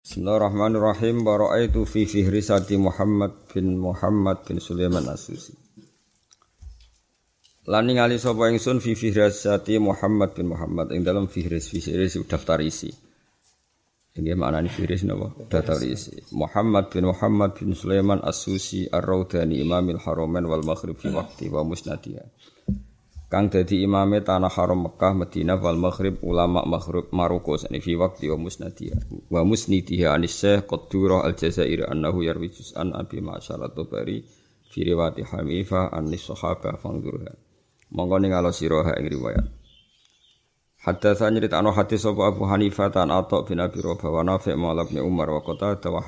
Bismillahirrahmanirrahim. Bara'aitu fi fihrisati Muhammad bin Muhammad bin Sulaiman As-Susi. Lan ningali sapa ingsun fi fihrisati Muhammad bin Muhammad ing dalam fihris fihris daftar isi. Ini maknanya fihris napa? Daftar isi. Muhammad bin Muhammad bin Sulaiman As-Susi Ar-Raudani Imamil Haramain wal Maghrib fi waqti wa musnadiyah kang dadi imame tanah haram Mekah Madinah wal Maghrib ulama Maghrib Maroko sani fi waqti wa musnadiya wa musnidiha anis Syekh Qaddura al Jazairi annahu yarwi juz'an Abi Ma'syar Tabari fi riwayati Hamifa an sahabah fangdurha monggo ningalo sira ing riwayat Hadatsa nyritakno hadis sapa Abu Hanifah tan Atha bin Abi Rabah wa Nafi' Umar wa Qatada wa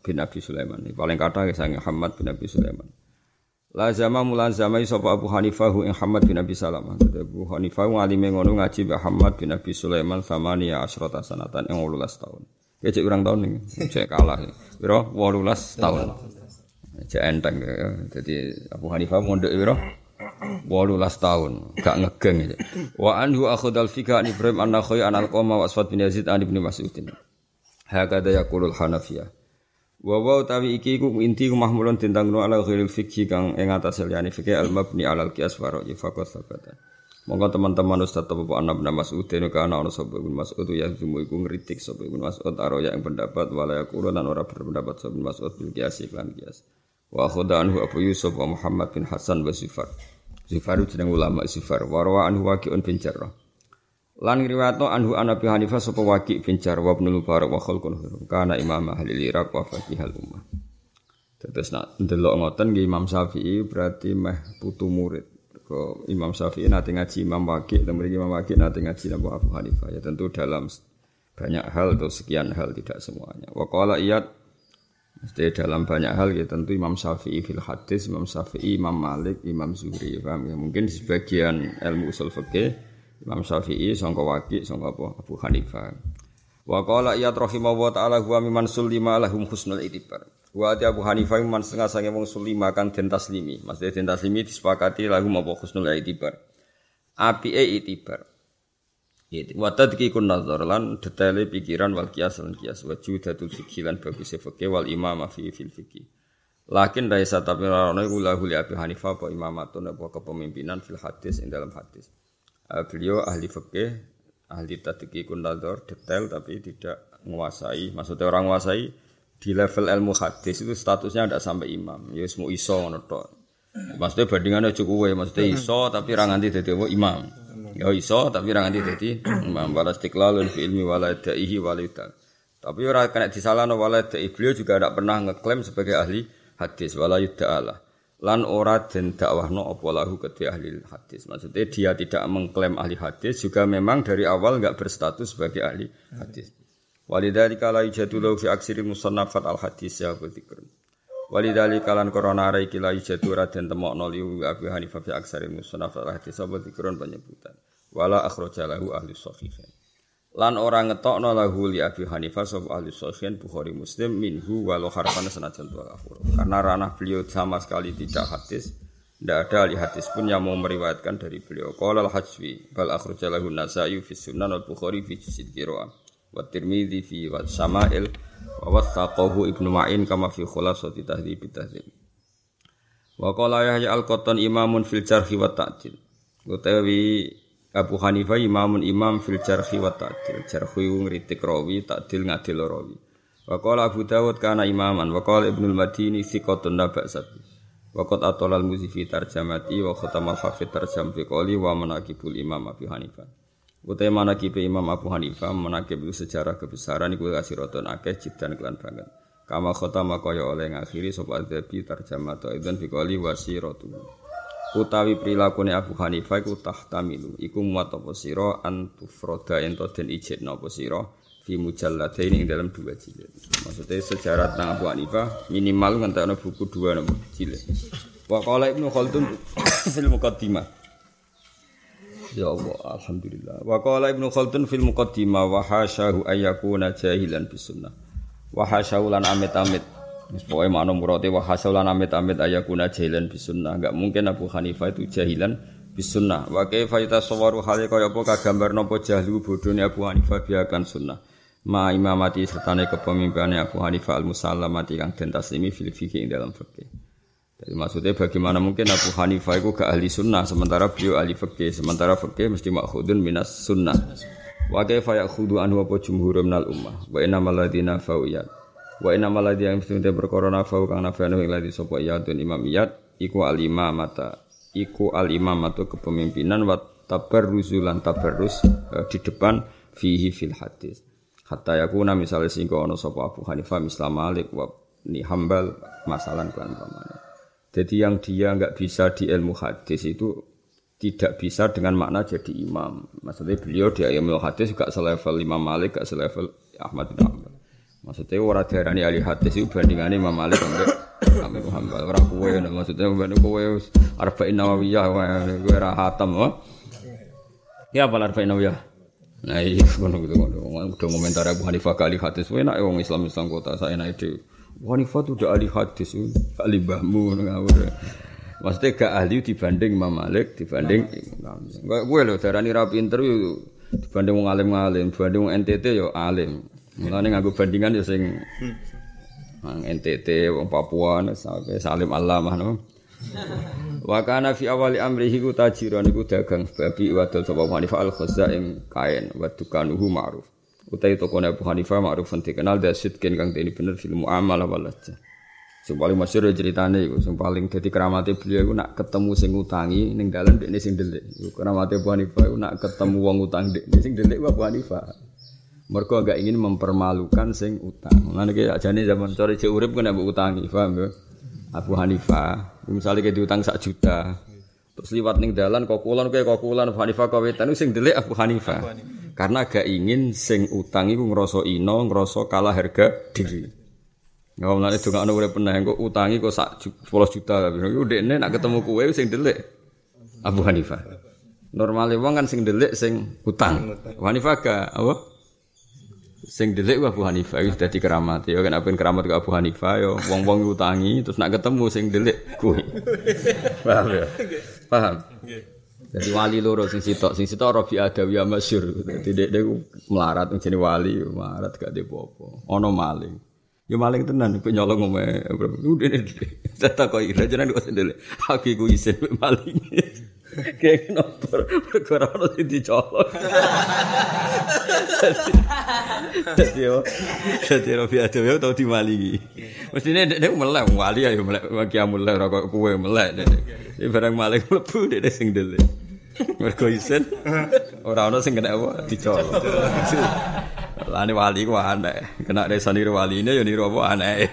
bin Abi Sulaiman. Paling kathah sange Muhammad bin Abi Sulaiman. Lazama mulazamai sapa Abu Hanifah ing Muhammad bin Abi Salamah. Abu Hanifah ngalime ngono ngaji Mbak Muhammad bin Abi Sulaiman samania asrata sanatan ing 18 tahun. Ya cek urang tahun nih, cek kalah. Piro 18 tahun. Cek enteng ya. Jadi Abu Hanifah mondok piro? 18 tahun, gak ngegeng ya. Wa anhu akhudal fika an Ibrahim an-Nakhai an al-Qama wa Asfad bin Yazid an Ibnu Mas'ud. Hakada yaqulul Hanafiyah. Wa wa utawi iki iku inti ku mahmulun tentang ala ghairil fikhi kang ing atas liyane fikih al mabni alal qiyas wa ra'yi faqat sabata. Monggo teman-teman Ustaz Abu Anab bin Mas'ud dene kana ana sapa Ibnu Mas'ud ya zumu iku ngritik sapa Ibnu Mas'ud aroya yang pendapat wala yaqulu lan ora berpendapat sapa Ibnu Mas'ud bil qiyas iklan qiyas. Wa khudha anhu Abu Yusuf wa Muhammad bin Hasan wa Zufar. Zufar jeneng ulama Zufar. Wa rawa anhu Waqi'un bin Jarrah. Lan ngriwayatno anhu an Abi Hanifah sapa Waqi bin Jarwah bin Mubarak wa khalqun kana imam ahli Irak wa faqihal ummah. Terus nak ndelok ngoten nggih Imam Syafi'i berarti meh putu murid. Kok Imam Syafi'i nate ngaji Imam Waqi, mriki Imam Waqi nate ngaji Abu Hanifah. Ya tentu dalam banyak hal atau sekian hal tidak semuanya. Wa qala iyad mesti dalam banyak hal ya tentu Imam Syafi'i fil hadis, Imam Syafi'i, Imam Malik, Imam Zuhri. Paham ya? Mungkin sebagian ilmu usul fikih Imam Syafi'i sangka Waqi sangka apa Abu Hanifah. Wa qala iyat rahimahullah taala huwa miman sulima lahum husnul itibar. Wa ati Abu Hanifah man setengah sange wong sulima kan den taslimi. Maksudnya den taslimi disepakati lahum apa husnul itibar. Apike itibar. Wa tadki kun nazar lan detaile pikiran wal kias lan kias wa judatul fikih lan bagus fikih wal imam fi fil fikih. Lakin raisa tapi ora iku lahu li Hanifah apa imamatun apa kepemimpinan fil hadis ing dalam hadis. Uh, beliau ahli fikih, ahli tadqiq nadhar detail tapi tidak menguasai. Maksudnya orang menguasai di level ilmu hadis itu statusnya tidak sampai imam. Ya semua iso ngono Maksudnya bandingannya cukup ya, maksudnya iso tapi ra nganti dadi imam. Ya iso tapi ra nganti dadi imam. Wala istiqlalun fi ilmi wala da'ihi wala Tapi ora kena disalahno wala da'i. Beliau juga tidak pernah ngeklaim sebagai ahli hadis wala yuda'alah lan ora den dakwahno apa lahu kedhe ahli hadis. Maksudnya dia tidak mengklaim ahli hadis juga memang dari awal enggak berstatus sebagai ahli hadis. Walidzalika la yajadu lahu fi aksiri musannafat al hadis ya dzikr. Walidzalika lan korona ara iki la yajadu ra den temokno li Abu Hanifah fi aksari musannafat al hadis apa dzikrun penyebutan. Wala akhrajalahu ahli sahihain lan ora ngetokno lahu li Abi Hanifah sapa ahli sahih Bukhari Muslim minhu walau harfan senajan huruf karena ranah beliau sama sekali tidak hadis tidak ada ahli hadis pun yang mau meriwayatkan dari beliau. Qala al-hajwi bal akhraja lahu nasai fi sunan al bukhari fi juz'il qiraah wa tirmidzi fi wa sama'il wa ibnu ma'in kama fi khulasati tahdhib tahdhib wa qala yahya al-qattan imamun fil jarhi wa utawi Abu Hanifah imamun imam fil jarhi wa ta'dil. Jarhi ngritik rawi, ta'dil ngadil rawi. Wa Abu Dawud kana imaman wa qala Ibnu Madini thiqatun naba sabi. Wa qad atala al-muzifi tarjamati wa khatamal hafid tarjam fi wa manaqibul imam Abu Hanifah. Utai manaqib Imam Abu Hanifah manaqib sejarah kebesaran iku kasiroton akeh jidan kelan banget. Kama khatama kaya oleh ngakhiri sapa adabi tarjamat idzan fi qali wasiratu utawi prilakune Abu Hanifah iku tahtamilu iku muat apa sira an tufroda ento den ijekno apa sira fi mujalladaini ing dalam dua jilid. Maksudnya sejarah tentang Abu Hanifah minimal ngentekno buku dua nomor jilid. Wa qala Ibnu Khaldun fil muqaddimah. Ya Allah, alhamdulillah. Wa qala Ibnu Khaldun fil muqaddimah wa hasyahu ayyakuna jahilan bisunnah. Wa hasyahu lan amit-amit Wis pokoke makna murate wa hasalan amit-amit ayakuna jahilan bisunnah. Enggak mungkin Abu Hanifah itu jahilan bisunnah. Wa kaifa yatasawwaru hale kaya apa kagambar napa jahlu bodhone Abu Hanifah biakan sunnah. ma imamati sertane kepemimpinannya Abu Hanifah al-Musallamati kang den taslimi fil fikih ing dalam fikih. Jadi maksudnya bagaimana mungkin Abu Hanifah itu ke ahli sunnah sementara beliau ahli fikih sementara fikih mesti makhudun minas sunnah. Wa kaifa ya'khudhu anhu apa jumhur minal ummah wa innamal ladzina fa'iyat. Wa innamal ladzina mesti berkorona fa'u kang nafanu ing ladzi sapa iyadun imamiyat iku al-imamata iku al-imamatu kepemimpinan wa tabarruzulan tabarrus eh, di depan fihi fil hadis. Hatta yakuna misalnya sehingga ono sapa Abu Hanifah misal Malik wa ni hambal masalah kan pamane. Jadi yang dia nggak bisa di ilmu hadis itu tidak bisa dengan makna jadi imam. Maksudnya beliau di ilmu hadis juga selevel Imam Malik, gak selevel Ahmad bin Hanbal. Maksudnya orang diarani ahli hadis itu bandingannya Imam Malik sampai bin Hanbal. Orang kue, maksudnya bukan kue arba'in nawawiyah, kue rahatam. Ya apa arba'in nawawiyah? Nah iya ngono gitu ngono. Udah komentar Abu Hanifah kali hadis, enak ya wong Islam Islam kota saya enak itu. Abu Hanifah tuh udah ahli hadis, ahli bahmu ngawur. Maksudnya gak ahli dibanding Imam Malik, dibanding gue loh darani ra pinter yo dibanding wong alim-alim, dibanding NTT yo alim. Mulane nganggo bandingan yo sing Nang NTT wong Papua sampai Salim Alamah no. Wa kana fi awali amrihi ku tajiran iku dagang babi wadol sapa Hanifah al khazza ing kain wa dukanuhu ma'ruf. Utai toko Abu Hanifah ma'ruf dikenal dasit ken kang dene bener fil muamalah wal Sing paling masyhur ceritane iku sing paling dadi keramate beliau iku nak ketemu sing utangi ning dalan dekne sing delik. Keramate Abu Hanifah iku nak ketemu wong utang dekne sing delik Abu Hanifah. Mergo agak ingin mempermalukan sing utang. Mulane ki ajane zaman sore cek urip kena mbok utangi, paham ya? Abu Hanifah Misalnya kayak diutang sak juta, terus liwat ning dalan kok kulon kayak kok kulon Abu Hanifah kau wetan sing delik Abu Hanifah. Karena gak ingin sing utang iku ngrasa ino, ngrasa kalah harga diri. Nggak mulane dongakno urip peneh kok utangi kok sak 10 juta. Iku dekne nak ketemu kowe sing delik Abu Hanifah. Normale wong kan sing delik sing utang. Abu Hanifah gak apa? Sing delik Abu Hanifah itu dadi keramat. Ya kan apa keramat ke Abu Hanifah ya wong-wong utangi terus nak ketemu sing delik kuwi paham ya? Paham? Jadi wali loro sing sitok sing sitok Rabi Adawiyah masyhur. Dadi dek dek melarat jenenge wali melarat gak de apa ana maling. Ya maling tenan kok nyolong ngome. Udah deh. Tata kok ira jeneng kok sendele. Aku iku isin maling. Kayak kenapa? Perkara ono sing dicolok. Dadi yo. Dadi Rabi Adawi tau dimalingi. Mestine nek melek wali ayo melek kiamul ora kok kowe melek. Barang maling mlebu nek sing dele. Mergo isin ora ono sing kena apa dicolok. Lane wali ku aneh. Kena desa niru waline ya niru apa aneh.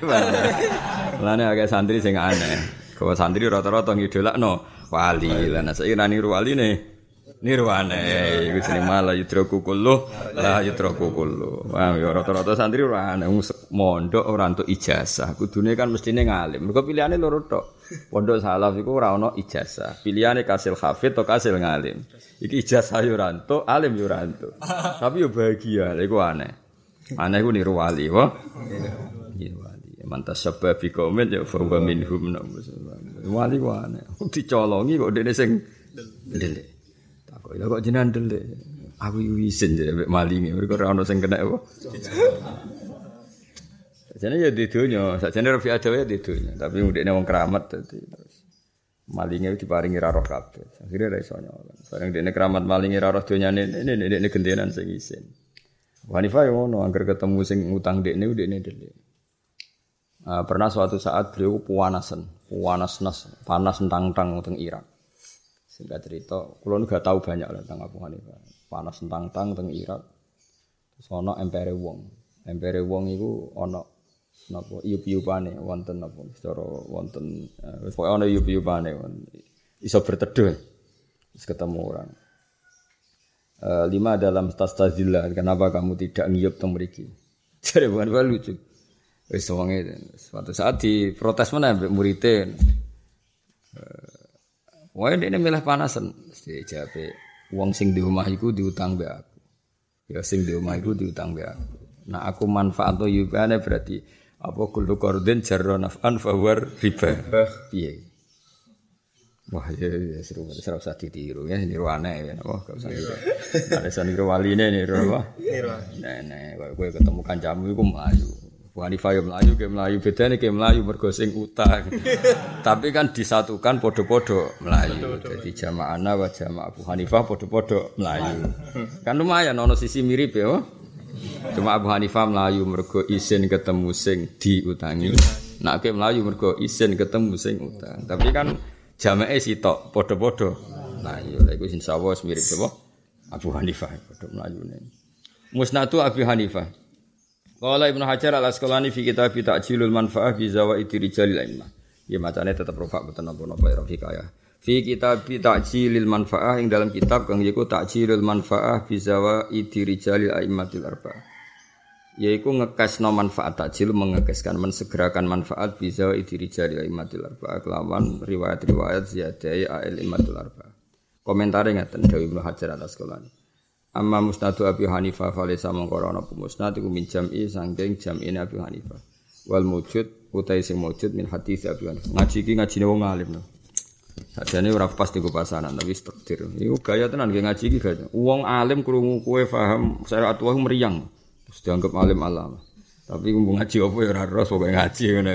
Lane agak santri sing aneh. Kau santri rata-rata ngidolakno wali. Lah nah saya niru wali nih. Niru aneh. Iku jeneng malah yudraku kullu la yudraku kullu paham ya rata-rata santri ora aneh. Mondok ora entuk ijazah. Kudune kan mestine ngalim. Mergo pilihane loro tok. Pondok salaf iku ora ijazah. Pilihane kasil hafid atau kasil ngalim. Iki ijazah yo ora entuk alim yo ora entuk. Tapi yo bahagia iku aneh. Aneh iku niru wali wa iya wali. Mantas sebab bi komen ya fa minhum Wali wane. Dicolongi kok dene sing ndelik. Takok lha kok jenengan ndelik. Aku isin jare mek malinge. Mergo ora ono sing kena apa. Sajane ya di donya, sajane Rafi Adawa ya di donya, tapi ndekne wong keramat dadi terus. Malinge diparingi ra roh kabeh. Akhire ra iso nyolong. Bareng dene keramat malinge ra roh donyane ini ndekne gendenan sing isin. Wanifah yo ngono, angger ketemu sing ngutang dekne dekne delik. Uh, pernah suatu saat beliau puanasan, puanas nas, panas tentang-tentang tentang Irak. Singkat cerita, kalau nggak tahu banyak lah tentang Abu Hanifah. Panas tentang-tentang tentang Irak. Terus ono empere wong, empere wong itu ono napa iup-iupane wonten napa secara wonten wis uh, ono iup-iupane iso berteduh. Terus ketemu orang. Uh, lima dalam tas tazillah, kenapa kamu tidak ngiyup teng mriki? Jadi bukan lucu. Wis wonge suatu saat di protes mana mbek muridé. Eh, wae ini milih panasan. Mesti jape wong sing di rumah iku diutang mbek aku. Ya sing di rumah iku diutang mbek aku. Nah aku manfaat yubane berarti apa kullu qardin jarra naf'an fa riba. Piye? Wah, ya, ya seru, seru usah ditiru ya, niru aneh ya, wah, gak usah niru. Ada niru wali ini, niru apa? Niru. Nenek, gue ketemu kancamu itu melayu. Bu Hanifah ya melayu, kayak melayu beda nih kayak melayu bergosing utang. Tapi kan disatukan podo-podo melayu. Jadi jamaah ana wa jamaah Abu Hanifah podo-podo melayu. Kan lumayan, ono sisi mirip ya. Cuma Abu Hanifah melayu mergo izin ketemu sing diutangi. Nak ke melayu mergo izin ketemu sing utang. Tapi kan jamae sitok. Nah, iya lha iku insyaallah mirip apa? Abu Hanifah padha mlayune. Musnadu Abu Hanifah. Qala Ibnu Hajar Al Asqalani fi kitab Ta'jilul Manfaah bi Zawaidi Rijalil A'immah. Ya macane tetep rofa boten napa-napa ya kaya. Fi kitab Ta'jilil Manfaah ing dalam kitab kang yiku Ta'jilul Manfaah bi Zawaidi Rijalil A'immatil Arba'ah yaitu ngekesno manfaat takjil mengekeskan mensegerakan manfaat bisa jari imatul arba kelawan riwayat-riwayat ziyadai imatul arba komentarnya ngaten Dewi Ibnu Hajar sekolah Amma musnadu Abi Hanifah falisa mengkorono musnad iku min jam'i sangking jam'ine Abi Hanifah wal mujud utai sing mujud min hadis Abi Hanifah ngaji iki ngajine wong alim no Sajane ora pas di pasanan tapi takdir. Iku gaya tenan ngaji iki gaya. Wong alim krungu kowe paham syariat wae meriang. Terus dianggap alim alam. Tapi kumpul ngaji apa ya ora pokoknya ngaji ngono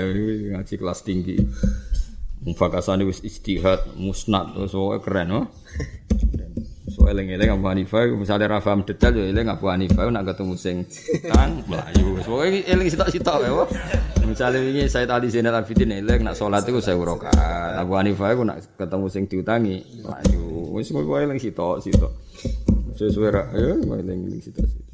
ngaji kelas tinggi. Mufakasane wis istihad, musnad, terus keren oh. So eling-eling Abu Hanifah misalnya ra detail ya eling Abu Hanifah nak ketemu sing tang melayu. Pokoke eling sitok-sitok ya. Misalnya ini saya tadi sini Abidin eling nak salat saya rakaat. Abu Hanifah iku nak ketemu sing diutangi melayu. Wis kowe eling sitok-sitok. Sesuai ra ya eling sitok-sitok.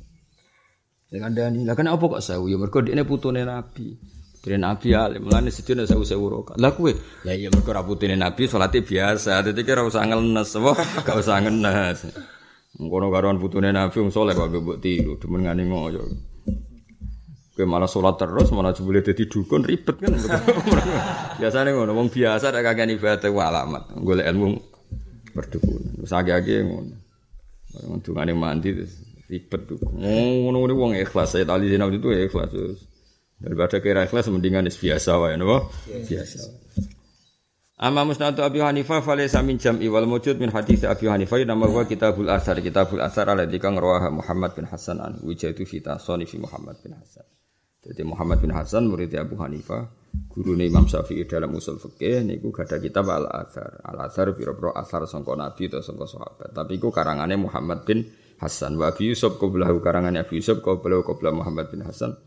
Ya kandhani. Lah kenapa kok sewu? Ya mergo dekne putune Nabi. Putune Nabi alim, mulane sedina sewu sewu rokat. Lah kowe, ya iya mergo ra putune Nabi salate biasa. Dadi kira usah ngenes apa, gak usah ngenes. Ngono karuan putune Nabi wong saleh kok mbok tiru, demen ngene ngoyo. Kowe malah salat terus, malah jebule dadi dukun ribet kan. Biasane ngono, wong biasa nek kagak ibadah alamat, golek ilmu berdukun. Wis age-age ngono. Dungane mandi terus ribet tuh. Oh, ngono wong ikhlas. Saya tali Zainal itu ikhlas. Daripada kira ikhlas mendingan biasa wae napa? Biasa. Amma musnadu Abi Hanifah falaysa min jam'i wal mujud min hadis Abi Hanifah nama huwa kitabul asar kitabul asar alladzi kang rawaha Muhammad bin Hasan an wujadu fi tasani fi Muhammad bin Hasan. Jadi Muhammad bin Hasan murid Abu Hanifah, guru Imam Syafi'i dalam usul fikih niku gada kitab Al Athar. Al Athar pira-pira asar sangka Nabi atau sangka sahabat. Tapi iku karangane Muhammad bin Hasan wa Abi Yusuf qablahu karangan Abi Yusuf qablahu qabla Muhammad bin Hasan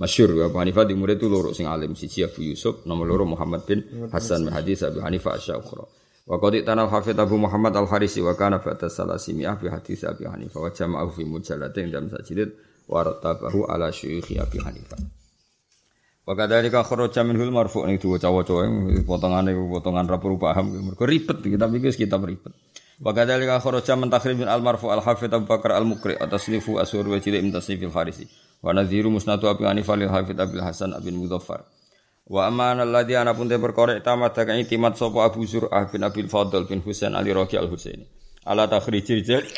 masyhur Abu Hanifah di murid itu loro sing alim. Siji Abu Yusuf nomor loro Muhammad bin Hasan min hadis Abu Hanifah asy-Syukhra wa qad tanal hafid Abu Muhammad Al-Harisi wa kana ba'da salasimiah bi hadis Abi Hanifah wa jama'ahu fi mujallatin dalam sajidid wa rattabahu ala syuyukhi Abi Hanifah. Wa kadzalika kharaja minhul marfu' ning diwaca-waca potongane potongan ra paham mergo ribet kita pikir kita ribet Wa kadzalika kharaja man takhrib al marfu al Abu Bakar al Mukri atasnifu asur wa jili min tasnifil Harisi. Wa nadhiru musnadu Abi Hanifah lil hafidh Abil Hasan Abin Mudhaffar. Wa amana alladhi ana pun te perkara tamat kang itimat sapa Abu Zur'ah bin Abil Fadl bin Husain Ali Raqi al Husaini. Ala takhrijil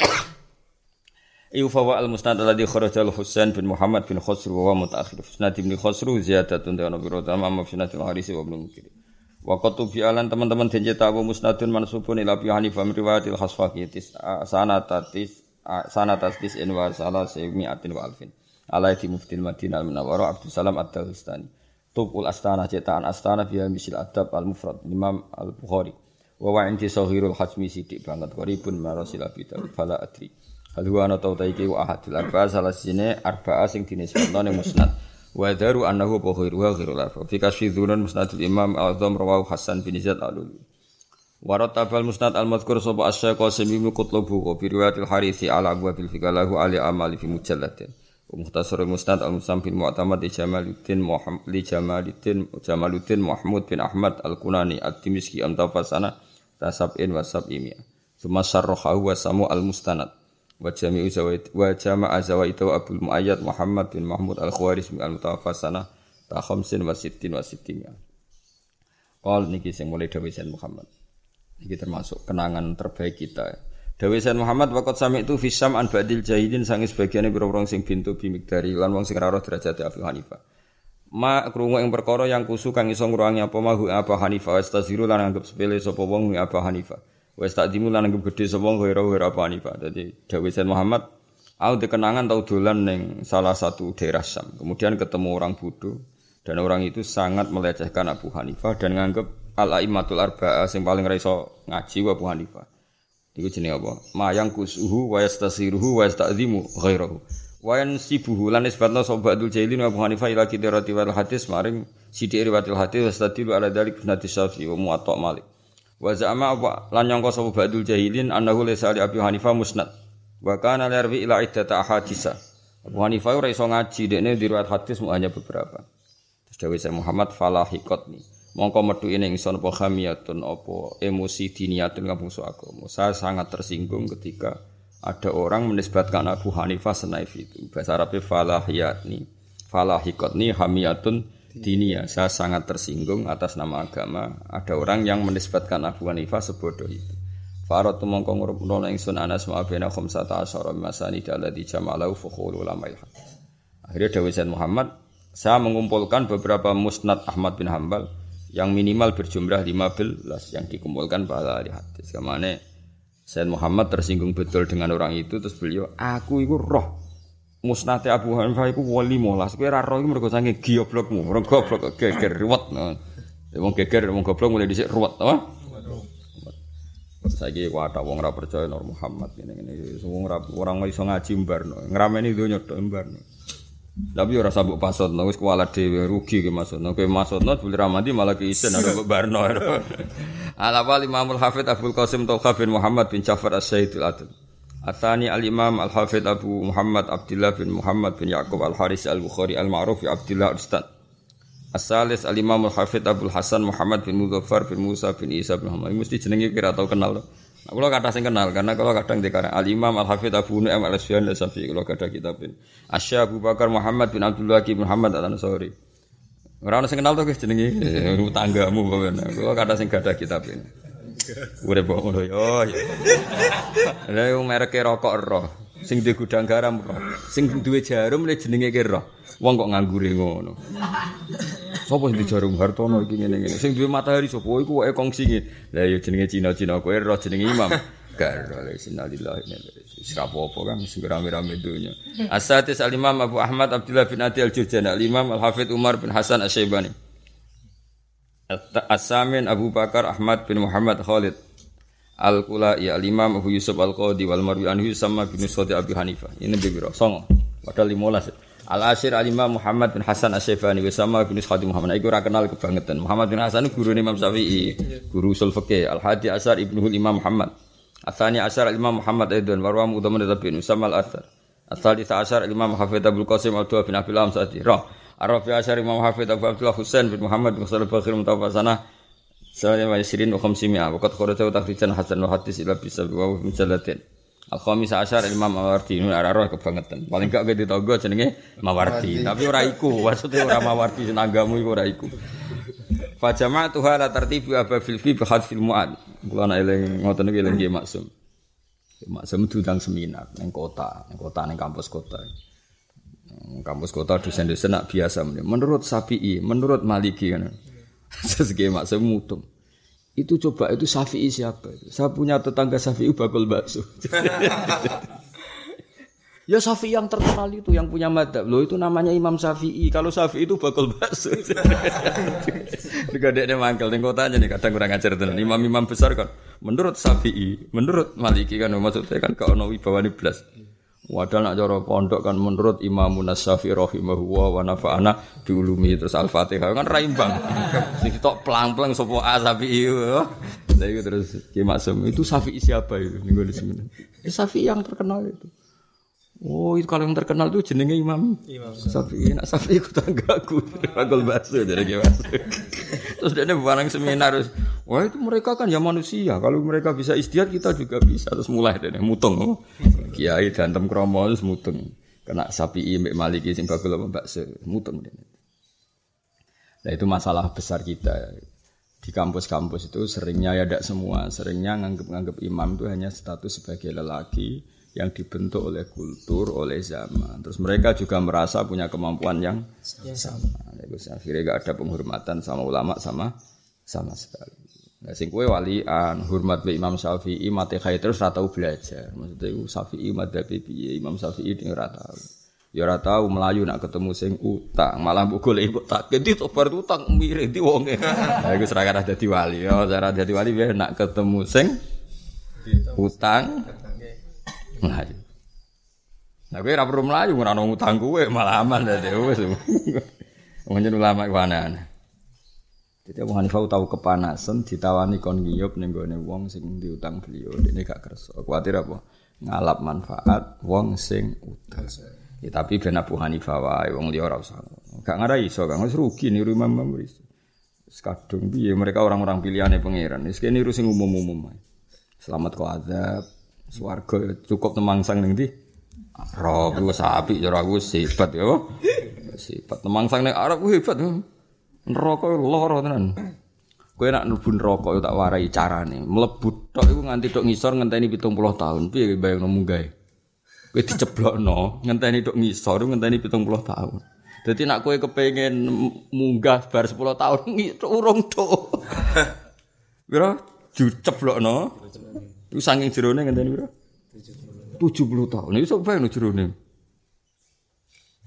Iu fawa al musnad alladhi kharaja al Husain bin Muhammad bin Khosru wa mutaakhir. Musnad bin Khosru ziyadatun ta nabi rodama ma musnad al Harisi wa Mukri. Wa qatu alan teman-teman den cetak Musnadun mansubun ila Abi Hanifah riwayatil Khasfaqi tis sanatatis sanatatis in wa salah mi'atin wa alfin. Alai di muftil Madinah al-Munawwarah Abdul Salam Ad-Dawistani. Tubul Astana cetakan Astana biha misil adab al-mufrad Imam al-Bukhari. Wa wa inti sahirul hajmi sidik banget qaribun marasil abi fala adri. Hal huwa ana tautaiki wa ahadul arba'a salah sine arba'a sing dinisbatkan musnad. Wa daru annahu bukhir wa ghairu lafa. Fi kasfi musnadul Imam Al-Azam rawahu Hasan bin Zaid Al-Ulu. Wa ratabal musnad al-madhkur sapa asy Qasim bin Qutlubu bi riwayatil Harithi ala abwabil fikalahu ali amali fi mujallatin. Wa mukhtasarul musnad al-Musam bin Mu'tamad Jamaluddin Muhammad li Jamaluddin Jamaluddin Mahmud bin Ahmad al-Kunani at-Timiski am tafasana tasabin wa sab'imia. Summa sarrahahu wa samu al-mustanad wa jami'u zawaid wa jama'a zawaitu Abdul Muayyad Muhammad bin Mahmud Al-Khawarizmi al-mutawafa sana ta khamsin wa sittin wa sittin ya. Qal niki sing mulai Sayyid Muhammad. Niki termasuk kenangan terbaik kita. Dawi Sayyid Muhammad waqt sami itu fisam an ba'dil jahidin sangi sebagian pira-pira sing bintu bimik dari lan wong sing ora derajat Abu Hanifah. Ma krungu ing perkara yang kusu kang iso ngruwangi apa mahu apa Hanifah wis taziru lan anggap sepele sapa wong apa Hanifah. Wis tak dimu lan anggap gedhe sapa ora ora apa Dawei Sayyid Muhammad Aku dikenangan tau dolan ning salah satu daerah Sam. Kemudian ketemu orang bodoh dan orang itu sangat melecehkan Abu Hanifah dan nganggep al-aimatul arba'ah sing paling ra iso ngaji Abu Hanifah. Iku jenenge apa? Mayang kusuhu wa yastasiruhu wa yastazimu ghairahu. Wa yansibuhu lan isbatna sobatul jailin Abu Hanifah ila kidirati wal hadis maring sidi riwayatil hadis wastadilu ala dalik sunati Syafi'i wa muwatta Malik. Wa za'ama apa lan nyangka sapa ba'dul jahilin annahu laysa ali Abi Hanifah musnad. Wa kana larwi ila iddata ahadisa. Abu Hanifah ora iso ngaji dekne di riwayat hadis mu hanya beberapa. Terus dawuh saya Muhammad falahikot nih. Mongko metu ini ingsun apa khamiyatun apa emosi diniyatun kampung agama. Saya sangat tersinggung ketika ada orang menisbatkan Abu Hanifah senaif itu. Bahasa Arabnya falahiyat nih. Falahikot nih hamiyatun dinia. Saya sangat tersinggung atas nama agama. Ada orang yang menisbatkan Abu Hanifah sebodoh itu. Farad tu mongko ngurupno ingsun Anas ma bena khamsata asyara masani dalati jamalau fukhul ulama Akhirnya Dawi Said Muhammad, saya mengumpulkan beberapa musnad Ahmad bin Hambal yang minimal berjumlah 15 yang dikumpulkan pada ahli hadis. Ke mana Said Muhammad tersinggung betul dengan orang itu terus beliau, aku itu roh musnad Abu Hanifah itu wali molas. Kowe ra roh iku mergo sange goblokmu, mergo goblok geger ruwet. Wong geger wong goblok mulai dhisik ruwet, apa? Saiki wadah wong ora percaya Nur Muhammad ngene ngene wong ora orang iso ngaji mbarno. Ngrameni donya tok mbarno. Tapi ora sabuk pasutno wis kualat dhewe rugi ke maksudno. Kowe maksudno buli ramadi malah ke isen ada barno. Ala wal Imamul Hafid Abdul Qasim Tauha bin Muhammad bin Ja'far As-Sayyidul Adil. Atsani al-Imam al-Hafidh Abu Muhammad Abdullah bin Muhammad bin Yaqub al-Haris al-Bukhari al-Ma'ruf Abdullah Ustad. As-salis al-Imam al-Hafidh Abdul Hasan Muhammad bin Mudzaffar bin Musa bin Isa bin Muhammad. Mesti jenenge kira tau kenal. Nah, kalau kata sing kenal karena kalau kadang dikara Al-Imam Al-Hafidh Abu Nu'aim Al-Asfiyan Al-Safi kalau kada kitabin. Asy Abu Bakar Muhammad bin Abdullah bin Muhammad Al-Ansari. Ora ono sing kenal to guys jenenge eh, tanggamu pokoknya. Kalau kata sing kada kitabin. Urip kok ngono yo. Lah yo mereke rokok roh. Sing duwe gudang garam roh. Sing duwe jarum le jenenge ki roh. Wong kok nganggure ngono. Sopo sing jarum Hartono iki ngene-ngene. Sing duwe matahari sapa iku wae kongsi ngene. Lah ya jenenge Cina-Cina kowe ro jenenge Imam. Garo le sinalillah ini. Sira apa kan sing rame-rame dunya. Asatis al-Imam Abu Ahmad Abdullah bin Adi al-Jurjani, al-Imam Al-Hafidz Umar bin Hasan Asy-Syaibani. As-Samin Abu Bakar Ahmad bin Muhammad Khalid Al-Qulai Al-Imam Abu Yusuf Al-Qadi wal Marwi anhu sama bin Sudi Abi Hanifah. Ini biro songo. Padahal 15. Al Ashir Al Imam Muhammad bin Hasan Asyifani sama bin Ishaq Muhammad. Ora kenal kebangetan. Muhammad bin Hasan guru Imam Syafi'i, guru usul fikih. Al Hadi Asar Ibnu Imam Muhammad. Athani Asar Imam Muhammad Aidon warwa Mudaman bin Usama Al Athar. Athali Asar Imam Hafidh Abdul Qasim Al bin Abil Amsati. Rah. Arafi Asar Imam Hafidh Abu Abdullah Husain bin Muhammad bin Salah Bakhir Mutawafasana. Sallallahu alaihi wasallam wa khamsimia. Waqad kharaja takhrijan hasan wa hadis ila bisa wa mujalladain. Al khamis asyar Imam Mawardi ini ora roh kebangetan. Paling gak ke tangga jenenge Mawardi, tapi ora iku. Maksudnya ora Mawardi sing anggamu iku ora iku. Fa jama'atu hala tartibi aba fil fi bi hadfil muad. Kula ana eling ngoten iki eling maksum. Maksum diundang seminar ning kota, ning kota ning kampus kota. Kampus kota dosen-dosen nak biasa menurut Sapi'i, menurut Maliki kan. Sesge maksum mutung itu coba itu Syafi'i siapa? Saya punya tetangga Syafi'i bakul bakso. ya Syafi'i yang terkenal itu yang punya madhab. Loh itu namanya Imam Syafi'i. Kalau Syafi'i itu bakul bakso. Gak ada mangkel nih kotanya nih kadang kurang ajar tenan. Imam-imam besar kan. Menurut Syafi'i, menurut Maliki kan maksudnya kan kau nawi bawani belas. Wadah nak cara pondok kan menurut Imam Nasyafi rahimahullah wa nafa'ana diulumi terus Al-Fatihah kan raimbang. Sing tok pelang-pelang sapa asabi itu. Lah itu terus Ki Maksum itu Safi siapa itu ning di sini. Ya Safi yang terkenal itu. Oh, itu kalau yang terkenal itu jenenge Imam. Imam Safi. Nak Safi ikut tanggaku. Ragol bakso dari gimana? Terus dia barang seminar. Wah itu mereka kan ya manusia. Kalau mereka bisa istiadat kita juga bisa. Terus mulai deh mutung. Kiai dantem kromo terus mutung. Kena sapi imek maliki sing apa bakso mutung. Nah itu masalah besar kita di kampus-kampus itu seringnya ya tidak semua seringnya nganggep-nganggep imam itu hanya status sebagai lelaki yang dibentuk oleh kultur, oleh zaman. Terus mereka juga merasa punya kemampuan yang sama. Nah, Terus akhirnya gak ada penghormatan sama ulama sama sama sekali. Nah, sing kue walian, hormat be Imam Syafi'i, mate khair terus ora tau belajar. Maksudnya itu Syafi'i madzhab piye, Imam Syafi'i ini ora tau. Ya ora tau melayu nak ketemu sing utang, malah mbok golek mbok tak ganti to bar utang mirip di wonge. Lah iku serakah dadi wali. Ya cara dadi wali biar nak ketemu sing utang. Nah, Nah, kowe ora perlu mlayu ora ono utang kowe malah aman dadi wis. Wong jeneng ulama iku aneh-aneh. Jadi Abu Hanifah tahu kepanasan ditawani kon ngiyup ning wong sing diutang beliau. Dene gak kersa. Kuwatir apa? Ngalap manfaat wong sing utang. Ya, tapi ben Abu Hanifah wae wong liya ora usah. Gak ngarai iso, gak wis rugi niru Imam Imam wis. Wis kadung piye mereka orang-orang pilihane pangeran. Wis kene niru sing umum-umum. Selamat kau azab, swarga cukup temangsang ning ndi? Arab ku sapi cara aku sifat ya. Sifat temangsang ning Arab hebat. Neraka lara tenan. Kowe nak mlebu neraka yo tak warai carane. Mlebu tok iku nganti tok ngisor ngenteni 70 tahun. Piye bayangno munggah? Kowe diceblokno ngenteni tok ngisor ngenteni 70 tahun. Dadi nak kowe kepengin munggah bar 10 tahun urung tok. Pira diceblokno? Iku saking jerone ngenteni pira? 70 tahun. Iso bayangno jerone.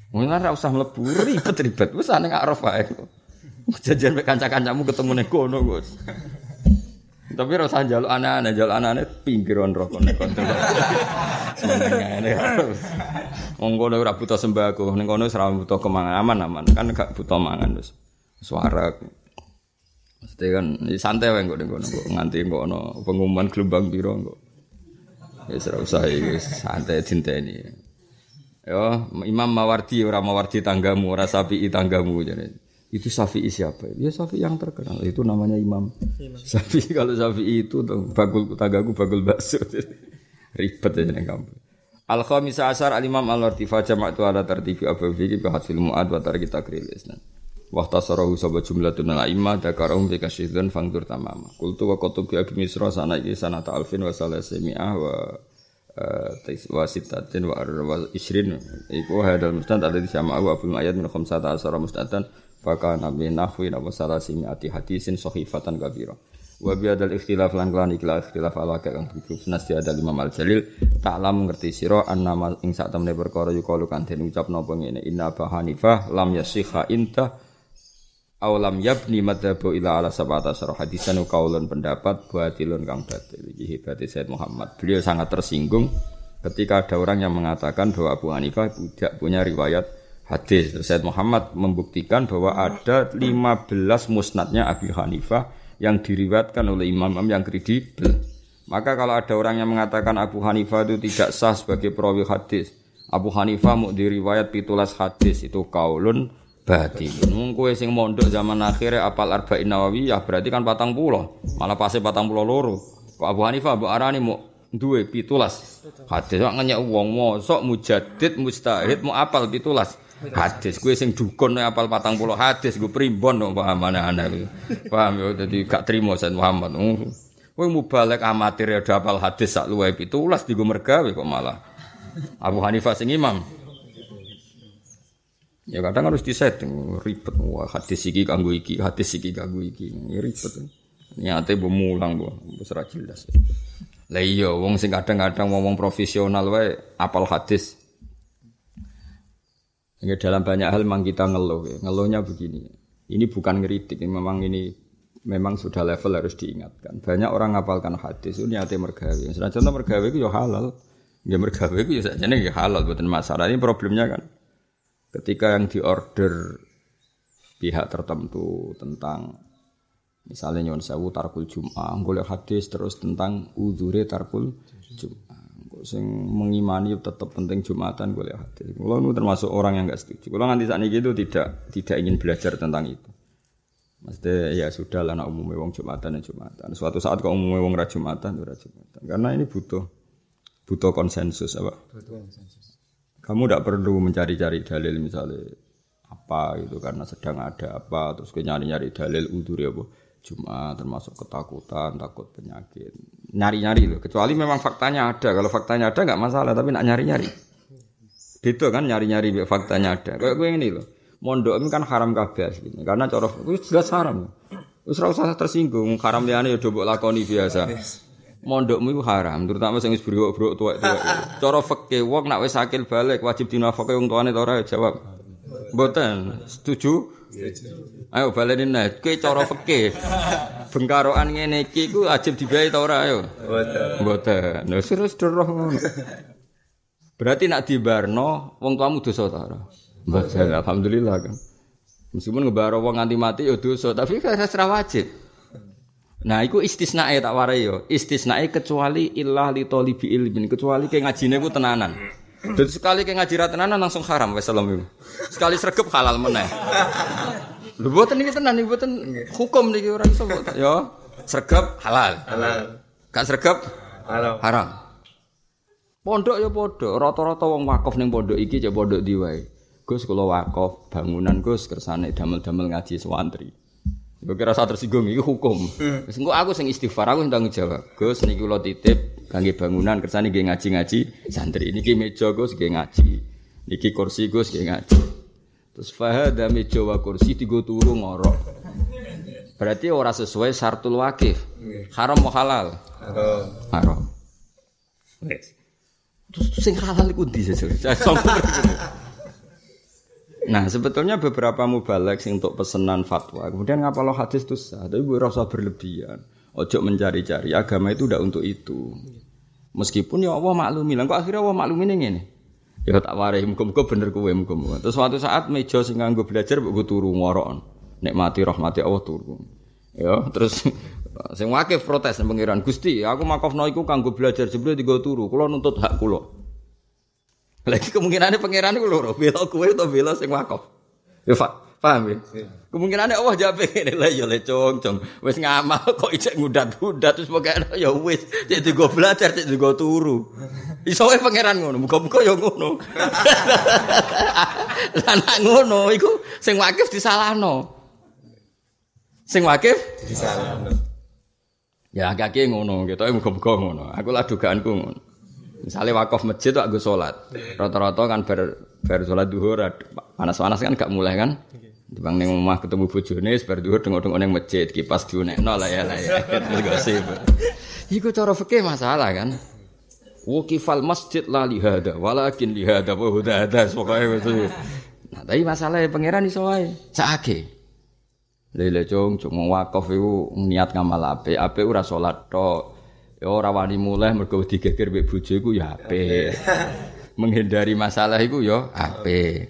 Mungkin ora usah mlebu ribet-ribet. Wis ane arep wae. Jajan mek kanca-kancamu ketemu ning kono, Gus. Tapi ora usah njaluk aneh-aneh, njaluk aneh-aneh pinggiran rokok nek kono. Senengane. Wong kono ora butuh sembako, ning kono ora butuh kemangan aman-aman, kan gak butuh mangan wis. Suara. Mesti kan ya santai wae kok ning kono, kok nganti kok ono pengumuman gelombang piro kok. Wis ora usah iki santai dinteni. Yo, Imam Mawardi ora Mawardi tanggamu, ora Sapi tanggamu jadi. Itu Syafi'i siapa? Ya Syafi'i yang terkenal. Itu namanya Imam, Syafi'i. Kalau Syafi'i itu bagul tanggaku bagul bakso. Ribet aja nih kamu. Al khamisa asar al imam al wartifa jamak tu ala tertibi abu fikih bahas film muad wa tarki takril isnan. Waqta sarahu sabab jumlatun al aimma dakarahum fi kasyidun fangdur tamama. Qultu wa qutub bi misra sana iki sanata alfin wa salasimi'ah wa wa sitatin wa arwa isrin iku hadal mustad alladhi sama'ahu abul ma'yad min khamsata asara mustadan Faka nabi nahwi nabi salah simi ati hadisin sohifatan kabiro. Wa biadal ikhtilaf lan kelan ikhtilaf ikhtilaf ala kang tujuh senasti ada lima mal jalil taklam ngerti siro an nama ing sak temne perkara yukalu kan den ucap napa ngene inna ba hanifah lam yasikha inta aw lam yabni madhabu ila ala sabata sarah hadisan kaulun pendapat batilun kang batil iki hebate Said Muhammad beliau sangat tersinggung ketika ada orang yang mengatakan bahwa Abu Hanifah tidak punya riwayat hadis. Said Muhammad membuktikan bahwa ada 15 musnadnya Abi Hanifah yang diriwatkan oleh imam-imam yang kredibel. Maka kalau ada orang yang mengatakan Abu Hanifah itu tidak sah sebagai perawi hadis, Abu Hanifah mau diriwayat pitulas hadis itu kaulun batilun. Mung kowe sing mondok zaman akhir apal arba'in ya berarti kan patang pulau, malah pasti patang pulau loro. Kok Abu Hanifah mbok arani mau duwe? Pitulas. Hadis kok ngenyek wong mosok mujadid mustahid mau apal pitulas. Hadis gue sing dukun apal patang puluh hadis gue primbon dong paham mana anak paham ya? Jadi gak terima Said Muhammad. Gue mau balik amatir ya apal hadis sak luwe pitulas di gue mergawe kok malah. Abu Hanifah sing imam ya kadang harus disetting ribet wah hadis iki kanggo iki hadis iki kanggo iki ya ribet niate bemulang bu besar jelas lah iya wong sing kadang-kadang ngomong profesional wae apal hadis Ya, dalam banyak hal memang kita ngeluh. Ya. Ngeluhnya begini. Ini bukan ngeritik, ini memang ini memang sudah level harus diingatkan. Banyak orang ngapalkan hadis itu niatnya mergawe. Misalnya contoh mergawe itu ya halal. Ya mergawe itu ya ya halal bukan masalah. Ini problemnya kan ketika yang diorder pihak tertentu tentang misalnya nyon sewu tarkul jum'ah, boleh hadis terus tentang udhure tarkul jum'ah sing mengimani tetap penting Jumatan gue lihat. Kalau nu termasuk orang yang nggak setuju. Kalau nanti saat ini itu tidak tidak ingin belajar tentang itu. Maksudnya ya sudah lah nak umumnya wong Jumatan dan Jumatan. Suatu saat kau umumnya wong rajumatan Jumatan, ya Jumatan. Karena ini butuh butuh konsensus apa? Butuh konsensus. Kamu tidak perlu mencari-cari dalil misalnya apa itu karena sedang ada apa terus nyari-nyari dalil udur ya bu Jumat termasuk ketakutan, takut penyakit. Nyari-nyari loh, kecuali memang faktanya ada. Kalau faktanya ada nggak masalah, tapi nak nyari-nyari. Itu kan nyari-nyari faktanya ada. Kayak gue ini loh. Mondok ini kan haram kabeh aslinya. Karena cara itu jelas haram. Wis ora usah tersinggung, haram liyane ya dobok lakoni biasa. Mondokmu itu haram, terutama sing wis brok-brok tuwek-tuwek. Cara fikih wong nak wis akil balik wajib dinafkahi wong tuane ta ora jawab. Mboten, setuju? Ayo baleni nek kowe cara fikih. Bengkaroan ngene iki ku wajib dibayar ta ora ayo? Mboten. Mboten. Nah terus deroh ngono. Berarti nak dibarno wong tuamu dosa ta ora? Mboten. Alhamdulillah kan. Meskipun ngebaro wong nganti mati ya dosa, tapi kan wajib. Nah, iku istisnae tak warai yo. Istisnae kecuali ilah li talibi ilmin, kecuali kayak ngajine ku tenanan. Dan sekali kayak ngaji tenanan langsung haram wes salam. Sekali sregep halal meneh. Lho mboten iki tenan iki hukum niki ora iso ya. Sregep halal. Halal. Gak sregep halal. Haram. Pondok ya padha, rata-rata wong wakaf ning pondok iki cek pondok di wae. Gus kula wakaf bangunan Gus kersane damel-damel ngaji sewantri. Gue kira saat tersinggung itu hukum. Wis aku sing istighfar, aku sing tanggung jawab. Gus niki kula titip kangge bangunan kersane nggih ngaji-ngaji santri. Niki meja Gus nggih ngaji. Niki kursi Gus nggih ngaji. Terus fahada meja wa kursi tigo turu ngorok. Berarti ora sesuai syartul wakif. Haram mau halal? Haram. Haram. Wes. Terus sing halal iku ndi sesuk? Nah sebetulnya beberapa mubalek sing untuk pesenan fatwa. Kemudian ngapa lo hadis itu sah, tapi gue rasa berlebihan. Ojo mencari-cari agama itu udah untuk itu. Meskipun ya Allah maklumi, lah kok akhirnya Allah maklumi ini ini. Ya tak warai, muka-muka bener kue muka-muka. Terus suatu saat meja sing gue belajar, gue turu ngoron. Nikmati rahmati Allah turu. Ya terus sing wakif protes pengiran Gusti, aku makofno iku kanggo belajar jebule digo turu. Kulo nuntut hak kulo. Lagi kemungkinannya pangeran itu loro, bela kue atau bela sing wakaf. Ya paham ya? Iya. Kemungkinannya Allah jawab ini lah ya le cong cong. Wes ngamal kok ijek ngudat-ngudat terus pokoknya ya wes jadi gue belajar jadi gue turu. Iso wae pangeran ngono, muga-muga ya ngono. Lah nak ngono iku sing wakif disalahno. Sing wakif disalahno. Ya kaki ngono, gitu muga-muga ngono. Aku lah dugaanku ngono. Misalnya wakaf masjid tuh aku sholat, rata-rata kan ber ber sholat duhur, panas-panas kan gak mulai kan. Bang neng rumah ketemu bojone bar duhur tengok-tengok neng masjid kipas diunekno lah ya lah ya. Terus gosip. Iku cara fikih masalah kan. Wukifal masjid la lihada walakin lihada wa hudada pokoke itu. Nah, tapi masalahnya pangeran iso wae. Sakake. Lele cung cung wakaf iku niat ngamal ape, ape ora salat tok. Ya ora wani mulai mergo digeger mbek bojo iku ya apik. Menghindari masalah iku ya apik.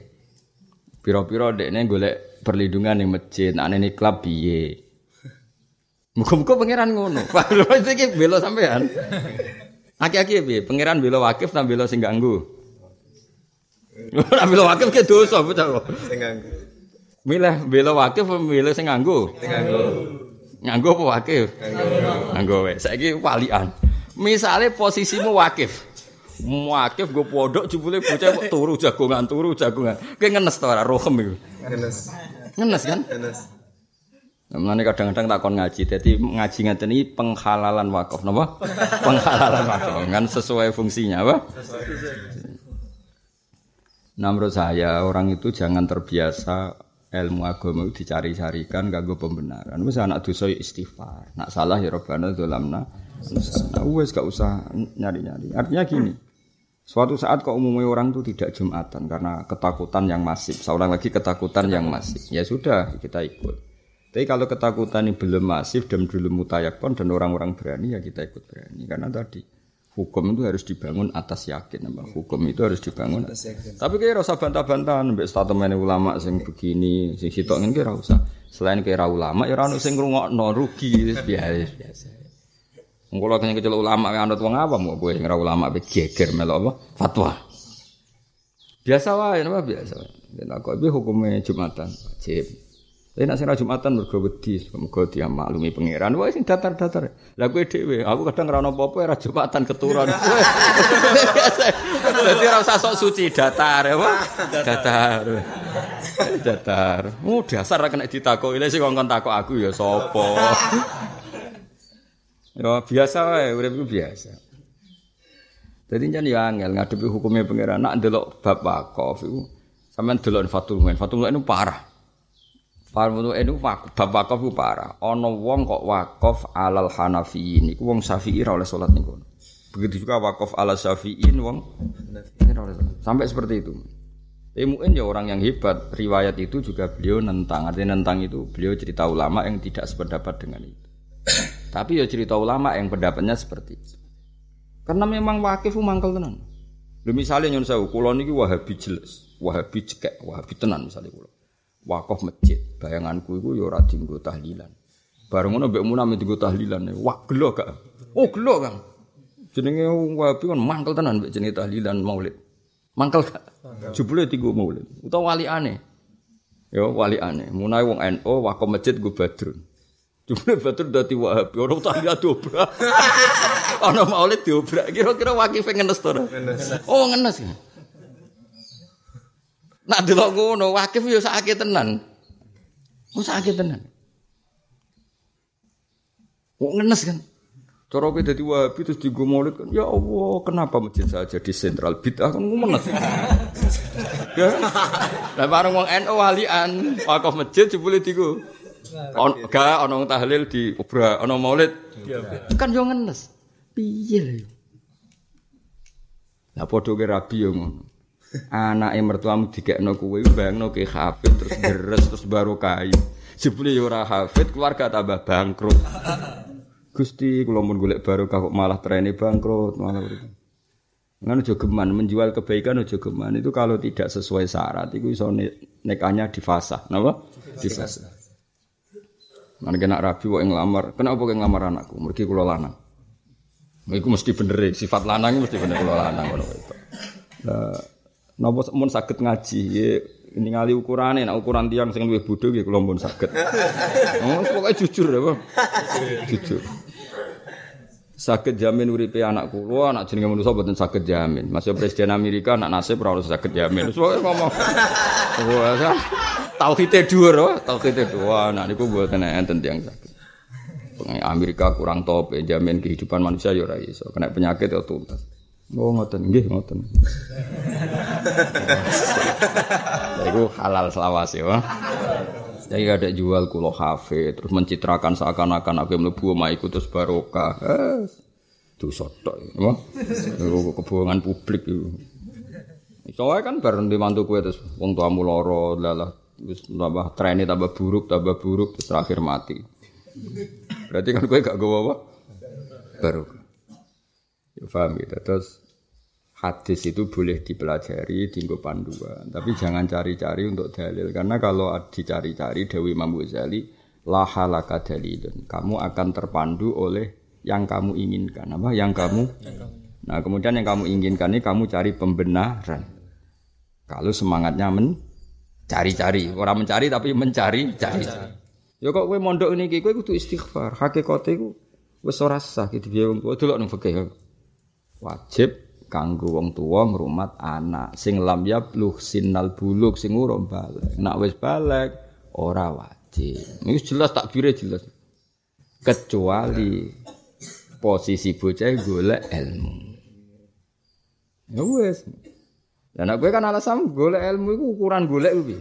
Piro-piro dekne golek perlindungan ning masjid, nek ning klub piye. Muga-muga pangeran ngono. Pak iki bela sampean. Aki-aki piye? Pangeran bela wakif ta bela sing ganggu? Ora bela wakif ke dosa bocah. Sing ganggu. Milih bela wakif milih sing ganggu? Sing ganggu. Nganggo apa wakif? Nganggo. Wae. Saiki walian. Misale posisimu wakif. Wakif gue podok jebule bocah turu jagongan turu jagongan. Kayak ngenes to ora rohem iku. Ngenes. Ngenes kan? Ngenes. Mulane kadang-kadang takon ngaji. Jadi ngaji ngeten iki penghalalan wakaf napa? penghalalan wakaf kan sesuai fungsinya apa? Nah menurut saya orang itu jangan terbiasa ilmu agama itu dicari-carikan kanggo pembenaran. Wis anak dosa ya istighfar. Nak salah ya Rabbana dzalamna. Nah, wis gak usah nyari-nyari. Artinya gini. Suatu saat kok umumnya orang itu tidak jumatan karena ketakutan yang masif. Seorang lagi ketakutan yang masif. Ya sudah, kita ikut. Tapi kalau ketakutan ini belum masif dan belum mutayakon dan orang-orang berani ya kita ikut berani. Karena tadi Hukum itu harus dibangun atas yakin, nama. Hukum itu harus dibangun. Atas yakin. Tapi kayak rasa bantah-bantahan, mbak statement ulama sing begini, sing sitok ini kira usah. Selain kira ulama, ya orang sing no rugi biasa biasa. Kalau kena kecil ulama yang anut wong apa mau gue ngira ulama be geger melo apa fatwa. Biasa wae nama biasa. Dan aku itu hukumnya jumatan wajib. Tapi nak sing ra Jumatan mergo wedi, mergo dia maklumi pangeran. Wah sing datar-datar. Lah kowe dhewe, aku kadang ra ono apa-apa ra Jumatan keturun. Dadi ora usah sok suci datar ya, Datar. Datar. Oh, dasar ra kena ditakoki. Lah sing ngongkon takok aku ya sapa. Ya biasa wae, urip biasa. Jadi jangan ya angel ngadepi hukumnya pangeran. Nak ndelok bab wakaf iku sampean delok Fatul Muin. Fatul Muin itu parah. Farmunu enu bab wakaf ku parah. Ana wong kok wakaf alal Hanafiyin iku wong Syafi'i ora oleh salat niku. Begitu juga wakaf ala Syafi'in wong Sampai seperti itu. Mu'in ya orang yang hebat. Riwayat itu juga beliau nentang. Artinya nentang itu beliau cerita ulama yang tidak sependapat dengan itu. Tapi ya cerita ulama yang pendapatnya seperti itu. Karena memang wakif mangkel tenan. Lho misalnya nyun sewu, kula niki Wahabi jelas, Wahabi cekek, Wahabi tenan misalnya kula wakaf masjid. Bayanganku itu ya ora dienggo tahlilan. Bareng ngono mbek munam dienggo tahlilan. Wah gelo gak? Oh gelo Kang. Jenenge wabi kan mangkel tenan mbek jenenge tahlilan Maulid. Mangkel gak? Jebule dienggo Maulid. Utawa wali aneh. Ya wali aneh. Munai wong NU wakaf masjid gue badrun. Jebule badrun dadi wahabi. Ora tahlilan dobrak. Ana Maulid diobrak. Kira-kira wakif ngenes to Oh ngenes. Nak delok ngono, wakif yo sakit tenan. Ku sakit tenan. Kok ngenes kan? Cara kowe dadi wahabi terus digo maulid kan. Ya Allah, kenapa masjid saja di sentral bid'ah kan ngenes. ya. Lah bareng wong NU walian, wakaf masjid jebule digo. On, gak ana tahlil di obra, ana maulid. Kan yo ngenes. Piye lho. Lah padha ke rabi yo ngono. Anake mertuamu digekno kowe bayangno ke hafid terus deres terus baru kai. Jebule ya ora hafid keluarga tambah bangkrut. Gusti kula mun golek barokah kok malah trene bangkrut malah Ngan aja geman menjual kebaikan aja geman itu kalau tidak sesuai syarat itu iso nekahnya difasah, napa? Difasah. Mana kena rabi kok ngelamar, kenapa kok ngelamar anakku? Mergi kula lanang. Iku mesti bener sifat lanang mesti bener kula lanang ngono itu. Napa mun saged ngaji ini ngali ukurane nek ukuran tiang sing luwih bodho nggih kula pun saged. Oh, pokoke jujur Bang. Jujur. Saged jamin uripe anak kula, anak jenenge manusa mboten saged jamin. Masih presiden Amerika anak nasib ora saged jamin. Wis pokoke ngomong. Wah, tauhide dhuwur, tauhide dhuwur. Anak niku mboten enten tiyang saged. Amerika kurang top, jamin kehidupan manusia ya ora iso. Kena penyakit ya tuntas. Oh ngoten, nggih ngoten. Iku halal selawase ya. Jadi ada jual kulo kafe, terus mencitrakan seakan-akan aku mlebu omah iku terus barokah. Itu sotok ya. Kebohongan publik itu. Soalnya kan bareng di mantu kue terus wong tuamu loro lalah terus tambah trennya tambah buruk tambah buruk terus terakhir mati. Berarti kan kue gak gue apa? Barokah. Ya, paham gitu. Terus hadis itu boleh dipelajari, tinggal panduan. Tapi jangan cari-cari untuk dalil. Karena kalau dicari-cari Dewi Imam Ghazali, lahalaka dalilun. Kamu akan terpandu oleh yang kamu inginkan. Apa? Yang kamu Nah, kemudian yang kamu inginkan ini kamu cari pembenaran. Kalau semangatnya mencari-cari, orang mencari tapi mencari-cari. Ya kok kowe mondok niki kowe kudu istighfar. Hakikate iku wis ora gitu wong tuwa delok nang fikih wajib kanggo wong tuwa ngrumat anak. Sing lam yablugh sinal buluk sing urung balik. Nek wis balik ora wajib. Iki jelas takbire jelas. Kecuali posisi bocah golek ilmu. Ya wis. Dan aku kan alasan golek ilmu itu ukuran golek kuwi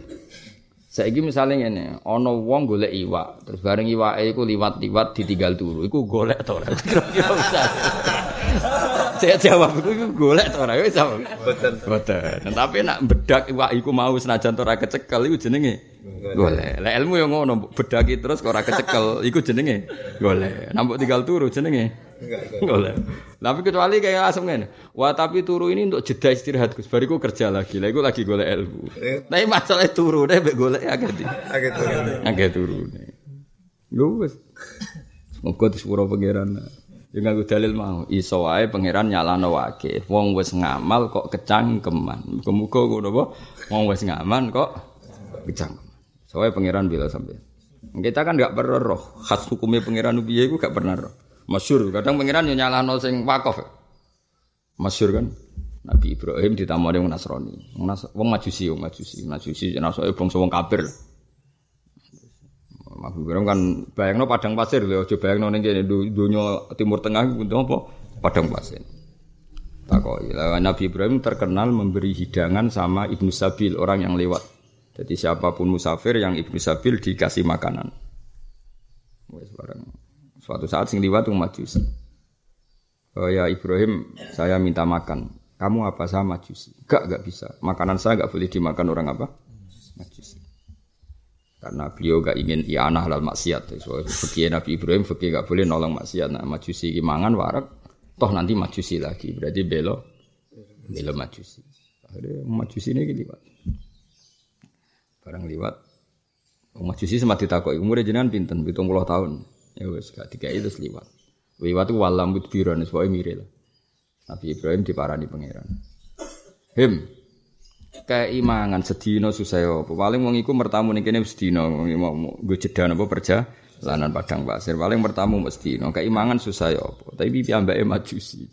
Saiki misalnya ngene, ana wong golek iwak, terus bareng iwake iku liwat-liwat ditinggal turu, iku golek to. Ora? Kira-kira Saya jawab iku iku golek to ora? Wis jawab. Mboten. Mboten. Tapi nak bedak iwak iku mau senajan ora kecekel iku jenenge golek. Lah ilmu yo ngono, bedaki terus kok ora kecekel iku jenenge golek. Nampuk tinggal turu jenenge Enggak. Tapi kecuali kayak langsung ngene. Wah, tapi turu ini untuk jeda istirahat Gus. Bariku kerja lagi. Lah iku lagi golek ilmu. Tapi masalah turu deh mbek golek agak di. Agak turu. Agak turu. Lho wis. Semoga disepuro pangeran. Ya nganggo dalil mau iso wae pangeran nyalano wake. Wong wis ngamal kok kecangkeman. Muga-muga ngono apa? Wong wis ngaman kok kecangkeman. Soalnya pangeran bila sampai. Kita kan nggak pernah roh. Khas hukumnya pangeran piye iku gak pernah roh. Masyur. Kadang pangeran yo nyalahno sing wakaf. Masyur kan. Nabi Ibrahim ditamani wong Nasrani. Wong Majusi, wong Majusi, Majusi jenenge wong kafir. Nabi Ibrahim kan bayangno padang pasir lho, aja bayangno ning kene donya Timur Tengah itu apa? Padang pasir. Takoi. Nabi Ibrahim terkenal memberi hidangan sama Ibnu Sabil, orang yang lewat. Jadi siapa pun musafir yang Ibnu Sabil dikasih makanan. Wes barang. Suatu saat sing liwat majusi. Oh ya Ibrahim, saya minta makan. Kamu apa sama majusi? Gak, gak bisa. Makanan saya gak boleh dimakan orang apa? Majusi. Karena beliau gak ingin ianah halal maksiat. So, fikih Nabi Ibrahim, fikih gak boleh nolong maksiat. Nah, majusi mangan warak, toh nanti majusi lagi. Berarti belo, belo majusi. Akhirnya majusi ini liwat. Barang liwat. Majusi sempat ditakoi, umurnya jenengan pinten, hitung puluh tahun. Ya wes, gak tiga itu liwat. Liwat itu walam biron, sebagai miril. Nabi Ibrahim diparani pangeran. Him, keimangan sedina susah apa. Paling wong iku mertamu ning kene sedina nggo jeda napa perjalanan padang pasir. Paling mertamu mesti no keimangan susah apa. Tapi piyambake majusi.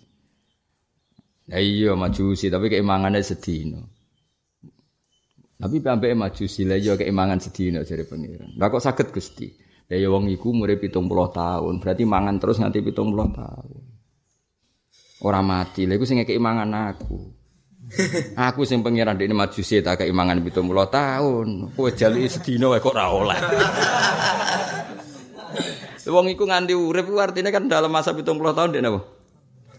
Ya iya majusi tapi keimangane sedina. Tapi piyambake majusi lah iya keimangan sedina jare pengiran. Lah kok saged Gusti? Lah ya wong iku umure 70 tahun, berarti mangan terus nganti 70 tahun. Ora mati, lha iku sing keimangan aku. Aku sing pangeran dekne majusi tak kei mangan 70 tahun. Kowe jaluki sedina wae kok ora oleh. Wong iku nganti urip ku artine kan dalam masa 70 tahun dekne apa?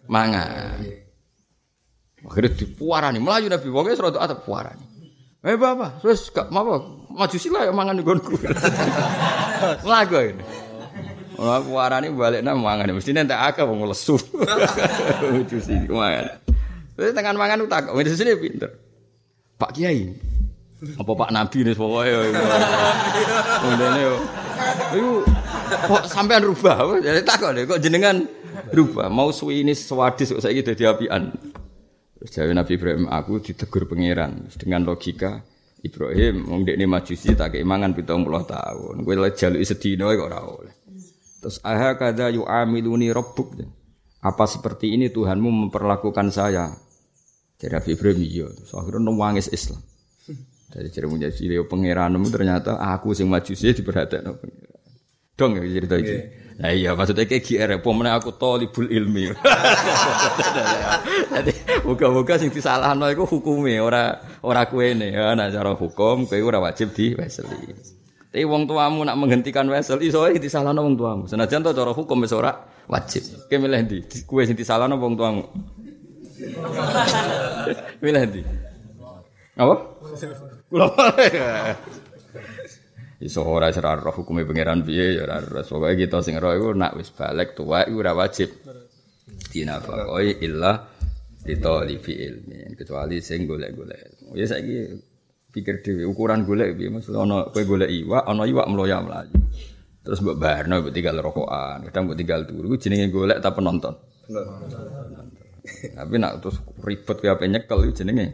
Mangan. Akhirnya dipuarani, melayu Nabi wong wis rada atep puarani. Eh bapak, terus gak apa majusi lah yang mangan di gonku. Melagu ini. Wah, puarani balik nama mangan, mesti nanti akeh wong lesu. Majusi mangan. Wis tangan mangan utak, wis sini pinter. Pak Kiai. Apa Pak Nabi nih pokoke yo. Yo. Iku kok sampean rubah? Jadi takok deh kok jenengan rubah. Mau suwi ini swadis kok saiki dadi apian. Jawab Nabi Ibrahim, aku ditegur pangeran dengan logika Ibrahim, wong dekne majusi tak keimangan 70 tahun. Kowe lek jaluki sedina kok ora oleh. Terus aha kada yu'amiluni rabbuk. Apa seperti ini Tuhanmu memperlakukan saya? Jadi Nabi Ibrahim iya. Terus akhirnya nangis Islam. Dari cerita menjadi Leo pangeranmu ternyata aku sing sih diperhatikan pangeran. Dong ya cerita ini. Nah iya maksudnya kayak GR, pemenang aku tolibul ilmi. Jadi buka-buka sing disalahno iku hukume ora ora kuene ya nah cara hukum kowe ora wajib di weseli. Tapi wong tuamu nak menghentikan wesel iso disalahno wong tuamu. Senajan to cara hukum wis ora wajib. Kowe milih ndi? Kowe sing disalahno wong tuamu. Milih ndi? Apa? Kula Iso ora ora roh hukume pangeran piye ya ora ora. Pokoke kita sing roh iku nak wis balik tua iku ora wajib dinafakoi illa ditolibi ilmi kecuali sing golek-golek. Ya saiki pikir dhewe ukuran golek piye maksud ana kowe golek iwak ana iwak mloya mlayu. Terus mbok barno mbok tinggal rokokan, kadang mbok tinggal turu jenenge golek ta penonton. Tapi nak terus ribet kayak apa nyekel itu jenenge.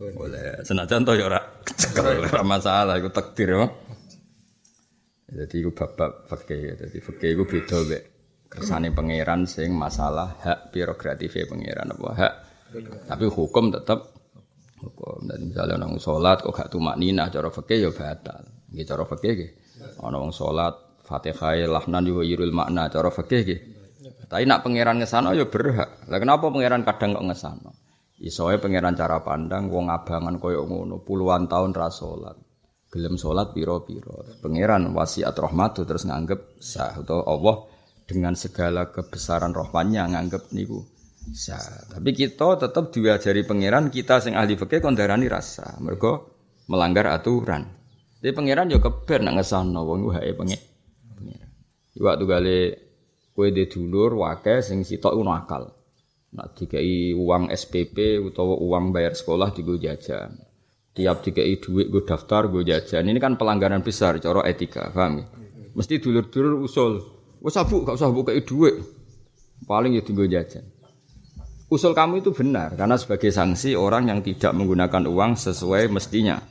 Boleh. Senajan toh ya ora cekel ora masalah iku takdir ya. Jadi iku bab-bab. Jadi fikih iku beda mek kersane pangeran sing masalah hak prerogatif pangeran apa hak. Tapi hukum tetap hukum. Dan misalnya orang sholat kok gak tumak nina cara fikih ya batal. Nggih cara fikih nggih. Ana wong sholat Fatihah lahnan yo yirul makna cara fikih nggih. Tapi nak pangeran ngesano ya berhak. Lah kenapa pangeran kadang kok ngesano? Isoe pangeran cara pandang wong abangan koyo ngono puluhan tahun ra salat. Gelem salat piro-piro. Pangeran wasiat rahmatu terus nganggep sah atau Allah dengan segala kebesaran rahmannya nganggep niku sah. Tapi kita tetap diajari pangeran kita sing ahli fikih kon darani rasa. Mergo melanggar aturan. Jadi pangeran yo keber nak ngesano wong hake pangeran. Iwak gale Kowe de dulur wakil sing sitok ngono akal. Nak dikai uang SPP utawa uang bayar sekolah digo jajan. Tiap dikai duit gue daftar gue jajan. Ini kan pelanggaran besar cara etika, paham ya? Mesti dulur-dulur usul. Wes sabu gak usah buka duit. Paling ya digo jajan. Usul kamu itu benar karena sebagai sanksi orang yang tidak menggunakan uang sesuai mestinya.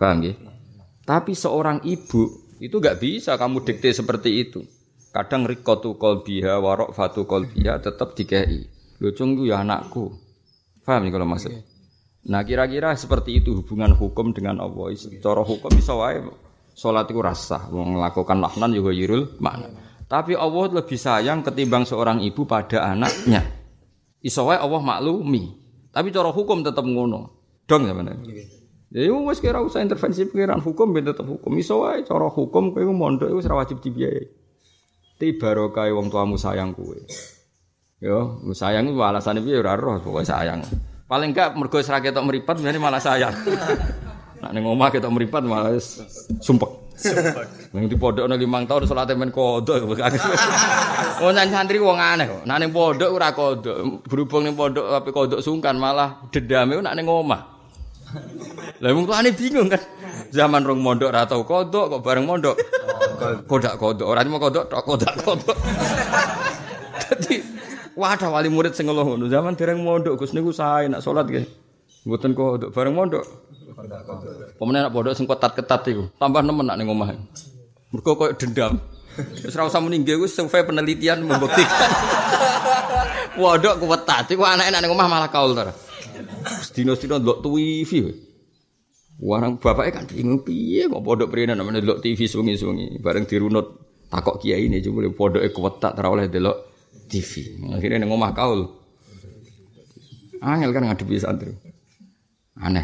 Paham? Tapi seorang ibu itu nggak bisa kamu dikte seperti itu. Kadang rikotu kolbiha, warok fatu kolbiha tetap dikei. Lucung itu ya anakku. Paham ya kalau maksud? Nah kira-kira seperti itu hubungan hukum dengan Allah. Cara hukum bisa wae sholat itu rasa, melakukan lahnan juga yirul mana. Tapi Allah lebih sayang ketimbang seorang ibu pada anaknya. Iso wae Allah maklumi. Tapi cara hukum tetap ngono. Dong sebenarnya. Ya wis kira usah intervensi pengiran hukum ben tetap hukum. Iso wae cara hukum kowe mondok iku ora wajib dibiayai. Ti barokah wong tuamu sayang kowe. Yo, sayang itu alasan piye ora roh, pokoke sayang. Paling enggak mergo ora ketok mripat malah sayang. Nak ning omah ketok mripat malah sumpek. Ning di pondok limang tahun salate men kodok. Oh nang santri wong aneh kok. Nak ning pondok ora kodok. Berhubung ning pondok tapi kodok sungkan malah dendame nak ning omah. Lah wong tuane bingung kan. Zaman rong mondok ora tau kodok kok bareng mondok. Kodak kodok. Ora cuma kodok tok kodak kodok. Dadi wadah wali murid sing ngeluh ngono. Zaman dereng mondok Gus niku sae nak salat nggih. Mboten kodok bareng mondok. Pemene nak pondok sing ketat-ketat iku. Tambah nemen nak ning omah. Mergo koyo dendam. Wis ora usah muni nggih wis survei penelitian membuktikan. Pondok ketat iku anake nak ning omah malah kaul to. Dino-dino ndelok TV. Warang bapaknya kan bingung piye kok pondok prene namanya delok TV sungi-sungi bareng dirunut takok kiai ini cuma pondoke kuwetak ora oleh delok TV. Akhirnya omah kaul. Angel kan ngadepi santri. Aneh.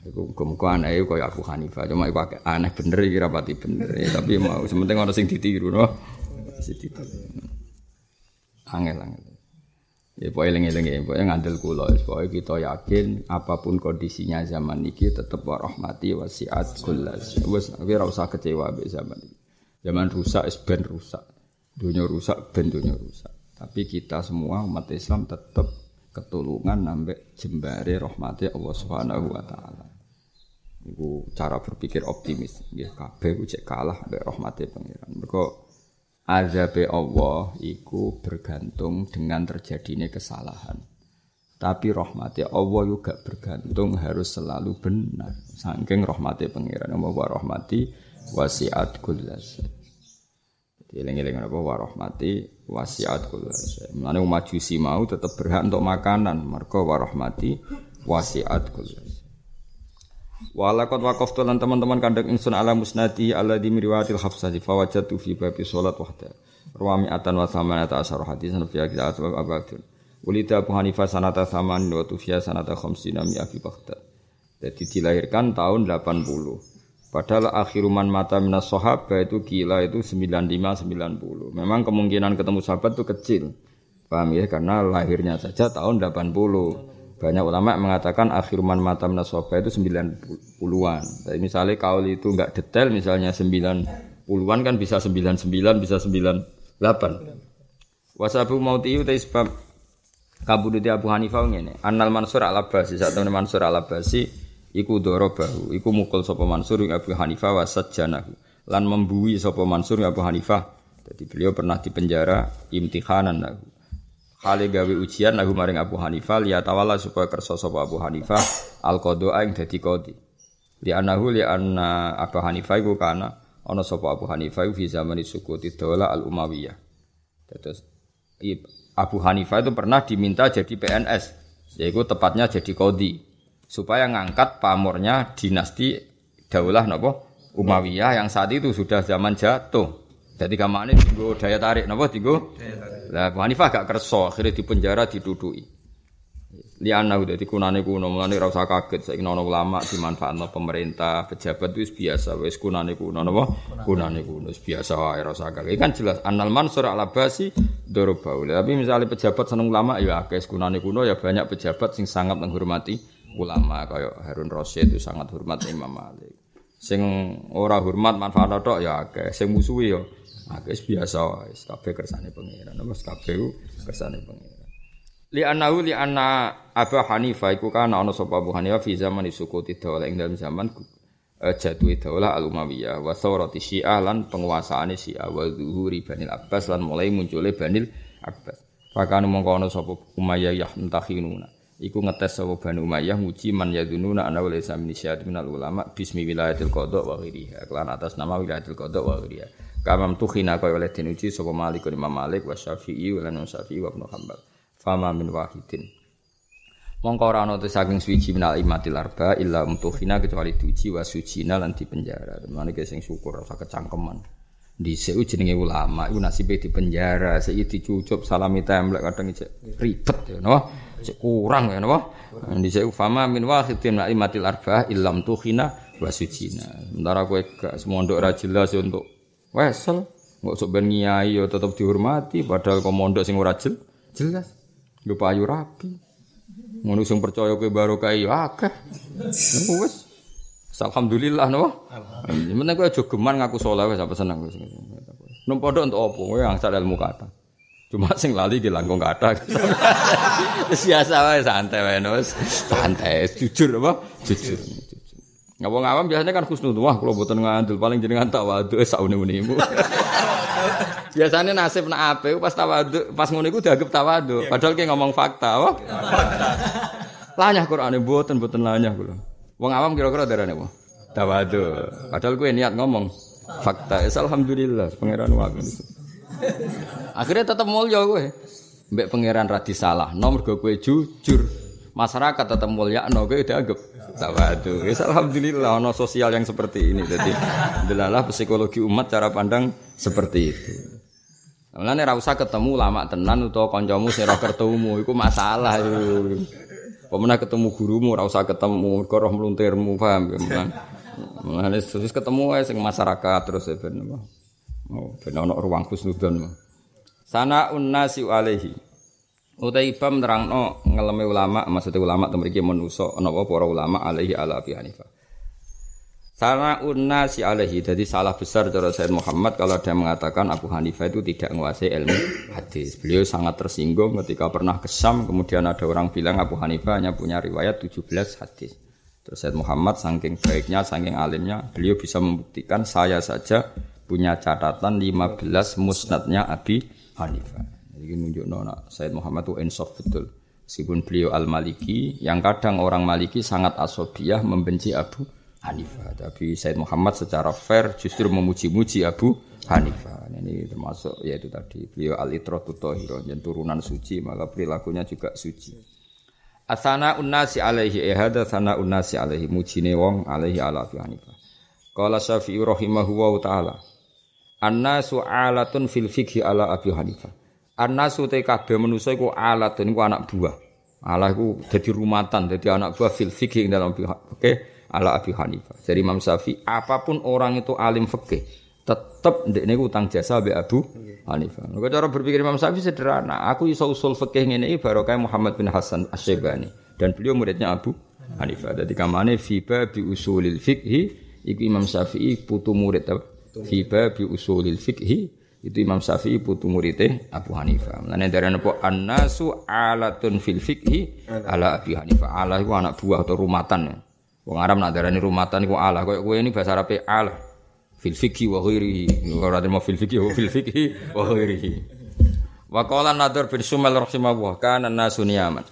Iku muga aneh kaya Abu Hanifah, cuma iku aneh bener iki rapati bener. Ya, tapi mau sementing ana sing ditiru no. Angel angel. Ya pokoknya eling-eling ya, pokoknya ngandel kula, pokoknya kita yakin apa pun kondisinya zaman ini tetap warahmati wasiat kulas. Wes ora usah kecewa be zaman ini. Zaman rusak es ben rusak. Dunia rusak ben dunia rusak. Tapi kita semua umat Islam tetap ketulungan nambah jembare rahmati Allah Subhanahu wa taala. Iku cara berpikir optimis. Nggih kabeh ku cek kalah mbek rahmati pangeran. Mergo azabe Allah iku bergantung dengan terjadinya kesalahan. Tapi rahmati Allah juga bergantung harus selalu benar. Saking rahmati pangeran wa rahmati wasiat kullas. Eling-eling apa wa rahmati wasiat kullas. Mulane umat jusi mau tetap berhak untuk makanan, mergo wa rahmati wasiat kullas. Walakot wakaf lan teman-teman kandang insun ala musnadi ala di miriwatil hafsah fa wajadtu fi babi sholat wahda. Ruwami atan wa samanata asar hadisan fi kita asbab abadun. Ulida Abu Hanifah sanata saman wa tufiya sanata khamsina mi abi Baghdad. Jadi dilahirkan tahun 80. Padahal akhiruman mata minas sahabat itu gila itu 95 90. Memang kemungkinan ketemu sahabat itu kecil. Paham ya? Karena lahirnya saja tahun 80. Banyak ulama mengatakan akhir man matam nasoba itu 90-an. Tapi misalnya kaul itu enggak detail misalnya 90-an kan bisa 99 bisa 98. Wasabu mauti itu sebab kabudut Abu Hanifah ngene. Annal Mansur al-Abbasi saat temen Mansur al-Abbasi iku bahu, iku mukul sapa Mansur Abu Hanifah wasat janahu lan membui sapa Mansur Abu Hanifah. Jadi beliau pernah dipenjara imtihanan lahu. Kali gawe ujian lagu maring Abu Hanifah liya tawala supaya kersa sapa Abu Hanifah al qada ing dadi qadi. Li anahu li anna Abu Hanifah iku kana ana sapa Abu Hanifah fi zaman sukuti dola al Umayyah. Terus Abu Hanifah itu pernah diminta jadi PNS, yaitu tepatnya jadi kodi supaya ngangkat pamornya dinasti Daulah napa Umayyah yang saat itu sudah zaman jatuh. Jadi kamane tinggo daya tarik napa tinggo? Lah Abu Hanifah gak kerso, akhirnya dipenjara didudui. Liana udah di kunane kuno, mulane ora usah kaget saiki ana ulama dimanfaatno pemerintah, pejabat wis biasa wis kunane kuno napa? Kunane kuno biasa wae ora usah kaget. Kan jelas Anal Mansur ala basi dorobau. Tapi misalnya pejabat seneng ulama ya akeh kunane kuno ya banyak pejabat sing sangat menghormati ulama kaya Harun Rasyid itu sangat hormat Imam Malik. Sing ora hormat manfaat tok ya akeh, sing musuhi ya Akeh biasa wae, kersane pangeran. Wis kabeh kersane pangeran. Li anahu li anna Abu Hanifah iku kana ana sapa Abu Hanifah fi zaman sukuti daulah ing dalam zaman uh, jatuhi daulah al Umayyah wa thawrati Syiah lan penguasaane Syiah wa zuhuri Banil Abbas lan mulai muncule Banil Abbas. Pakane mongko ana sapa Umayyah yah mentahinuna. iku ngetes sapa Banu Umayyah nguji man yadununa ana wala isa min minal ulama bismi wilayatil qada wa kelan atas nama wilayatil qada wa ghiriha kamam tukhina kaya oleh den uji Malik Imam Malik wa Syafi'i wa lan Syafi'i wa Ibnu Hanbal. Fama min wahidin. Mongko ora ana saking suci minal imatil arba illa umtuhina kecuali diuji wa sujina lan dipenjara. Menane sing syukur rasa kecangkeman. Di seu jenenge ulama iku nasibe di penjara saiki dicucup salami templek kadang cek ribet ya napa? Cek kurang ya napa? Di seu fama min wahidin la imatil arba illam tuhina wa sujina. Sementara kowe gak semondok ra jelas untuk wesel nggak sok ben ngiyai ya tetep dihormati padahal kok mondok sing ora jelas yo payu rapi ngono sing percaya kowe barokah ya akeh wis Alhamdulillah no. Alhamdulillah. kowe aja geman ngaku saleh wis apa seneng wis. Nang pondok untuk apa? Kowe angsal ilmu kata. Cuma sing lali ki langkung kata. Biasa wae santai wae no. Santai, jujur apa? Jujur. Ngawang awam biasanya kan khusnul wah kalau boten ngandel paling jenengan tawadhu sak une-unemu. Biasanya nasib nak ape pas tawadhu pas ngono iku dianggap tawadhu padahal ki ngomong fakta apa? Lanyah Qur'ane boten boten lanyah kula. Wong awam kira-kira darane apa? Tawadu. Padahal gue niat ngomong fakta. Es alhamdulillah pangeran wae. Akhirnya tetap mulia gue. Mbek pangeran radi salah. Nomor gue gue jujur. Masyarakat tetap mulia no gue dianggap tawadu. Es alhamdulillah ono sosial yang seperti ini. Jadi delalah psikologi umat cara pandang seperti itu. Mulane ra usah ketemu lama tenan utawa kancamu sing ora ketemu iku masalah itu. Pemenang ketemu gurumu, ora usah ketemu, mergo roh mluntirmu, paham ya. Mulane terus ketemu ae sing masyarakat terus ya ben. Oh, ben ono ruang khusnudon. Sana unnasi alaihi. Utai ibam nerangno ngeleme ulama, maksudnya ulama temriki manusa napa para ulama alaihi ala Abi Hanifah. Sana unna si alaihi. Jadi salah besar cara Said Muhammad kalau ada mengatakan Abu Hanifah itu tidak menguasai ilmu hadis. Beliau sangat tersinggung ketika pernah kesam. Kemudian ada orang bilang Abu Hanifah hanya punya riwayat 17 hadis. Terus Said Muhammad saking baiknya, saking alimnya, beliau bisa membuktikan saya saja punya catatan 15 musnadnya Abi Hanifah. Jadi nunjuk nona Said Muhammad itu insaf betul. Meskipun beliau al-Maliki, yang kadang orang Maliki sangat asobiah membenci Abu Hanifah. Tapi Said Muhammad secara fair justru memuji-muji Abu Hanifah. Ini termasuk yaitu tadi beliau al itratu tahiro dan turunan suci maka perilakunya juga suci. Asana unnasi alaihi eh hada sana unnasi alaihi mujine wong alaihi ala Abu Hanifah. Qala Syafi'i rahimahu wa taala. Annasu alatun fil fikhi ala Abu Hanifah. Annasu te kabeh manusa iku alatun iku anak buah. Allah iku dadi rumatan, dadi anak buah fil fikhi dalam oke. Okay? ala Abi Hanifah. Jadi Imam Syafi'i apa pun orang itu alim fikih, tetap ndekne utang jasa be Abu Hanifah. Maka cara berpikir Imam Syafi'i sederhana. Aku iso usul fikih ngene iki barokah Muhammad bin Hasan Asy-Syaibani dan beliau muridnya Abu Hanifah. Jadi kamane fi bi usulil fikhi iku Imam Syafi'i putu murid apa? Fi bi usulil fikhi itu Imam Syafi'i putu muridnya Abu Hanifah. Mulane dari apa annasu alatun fil fikhi ala Abi Hanifah. Ala itu anak buah atau rumatan. Wong Arab nak darani rumatan iku Allah. Koyo kowe ini bahasa Arab Allah. Fil fikhi wa ghairihi. Ora mau fil fikhi wa fil fikhi wa ghairihi. Wa qala Nadhr bin Sumail rahimahullah kana nasu niyaman.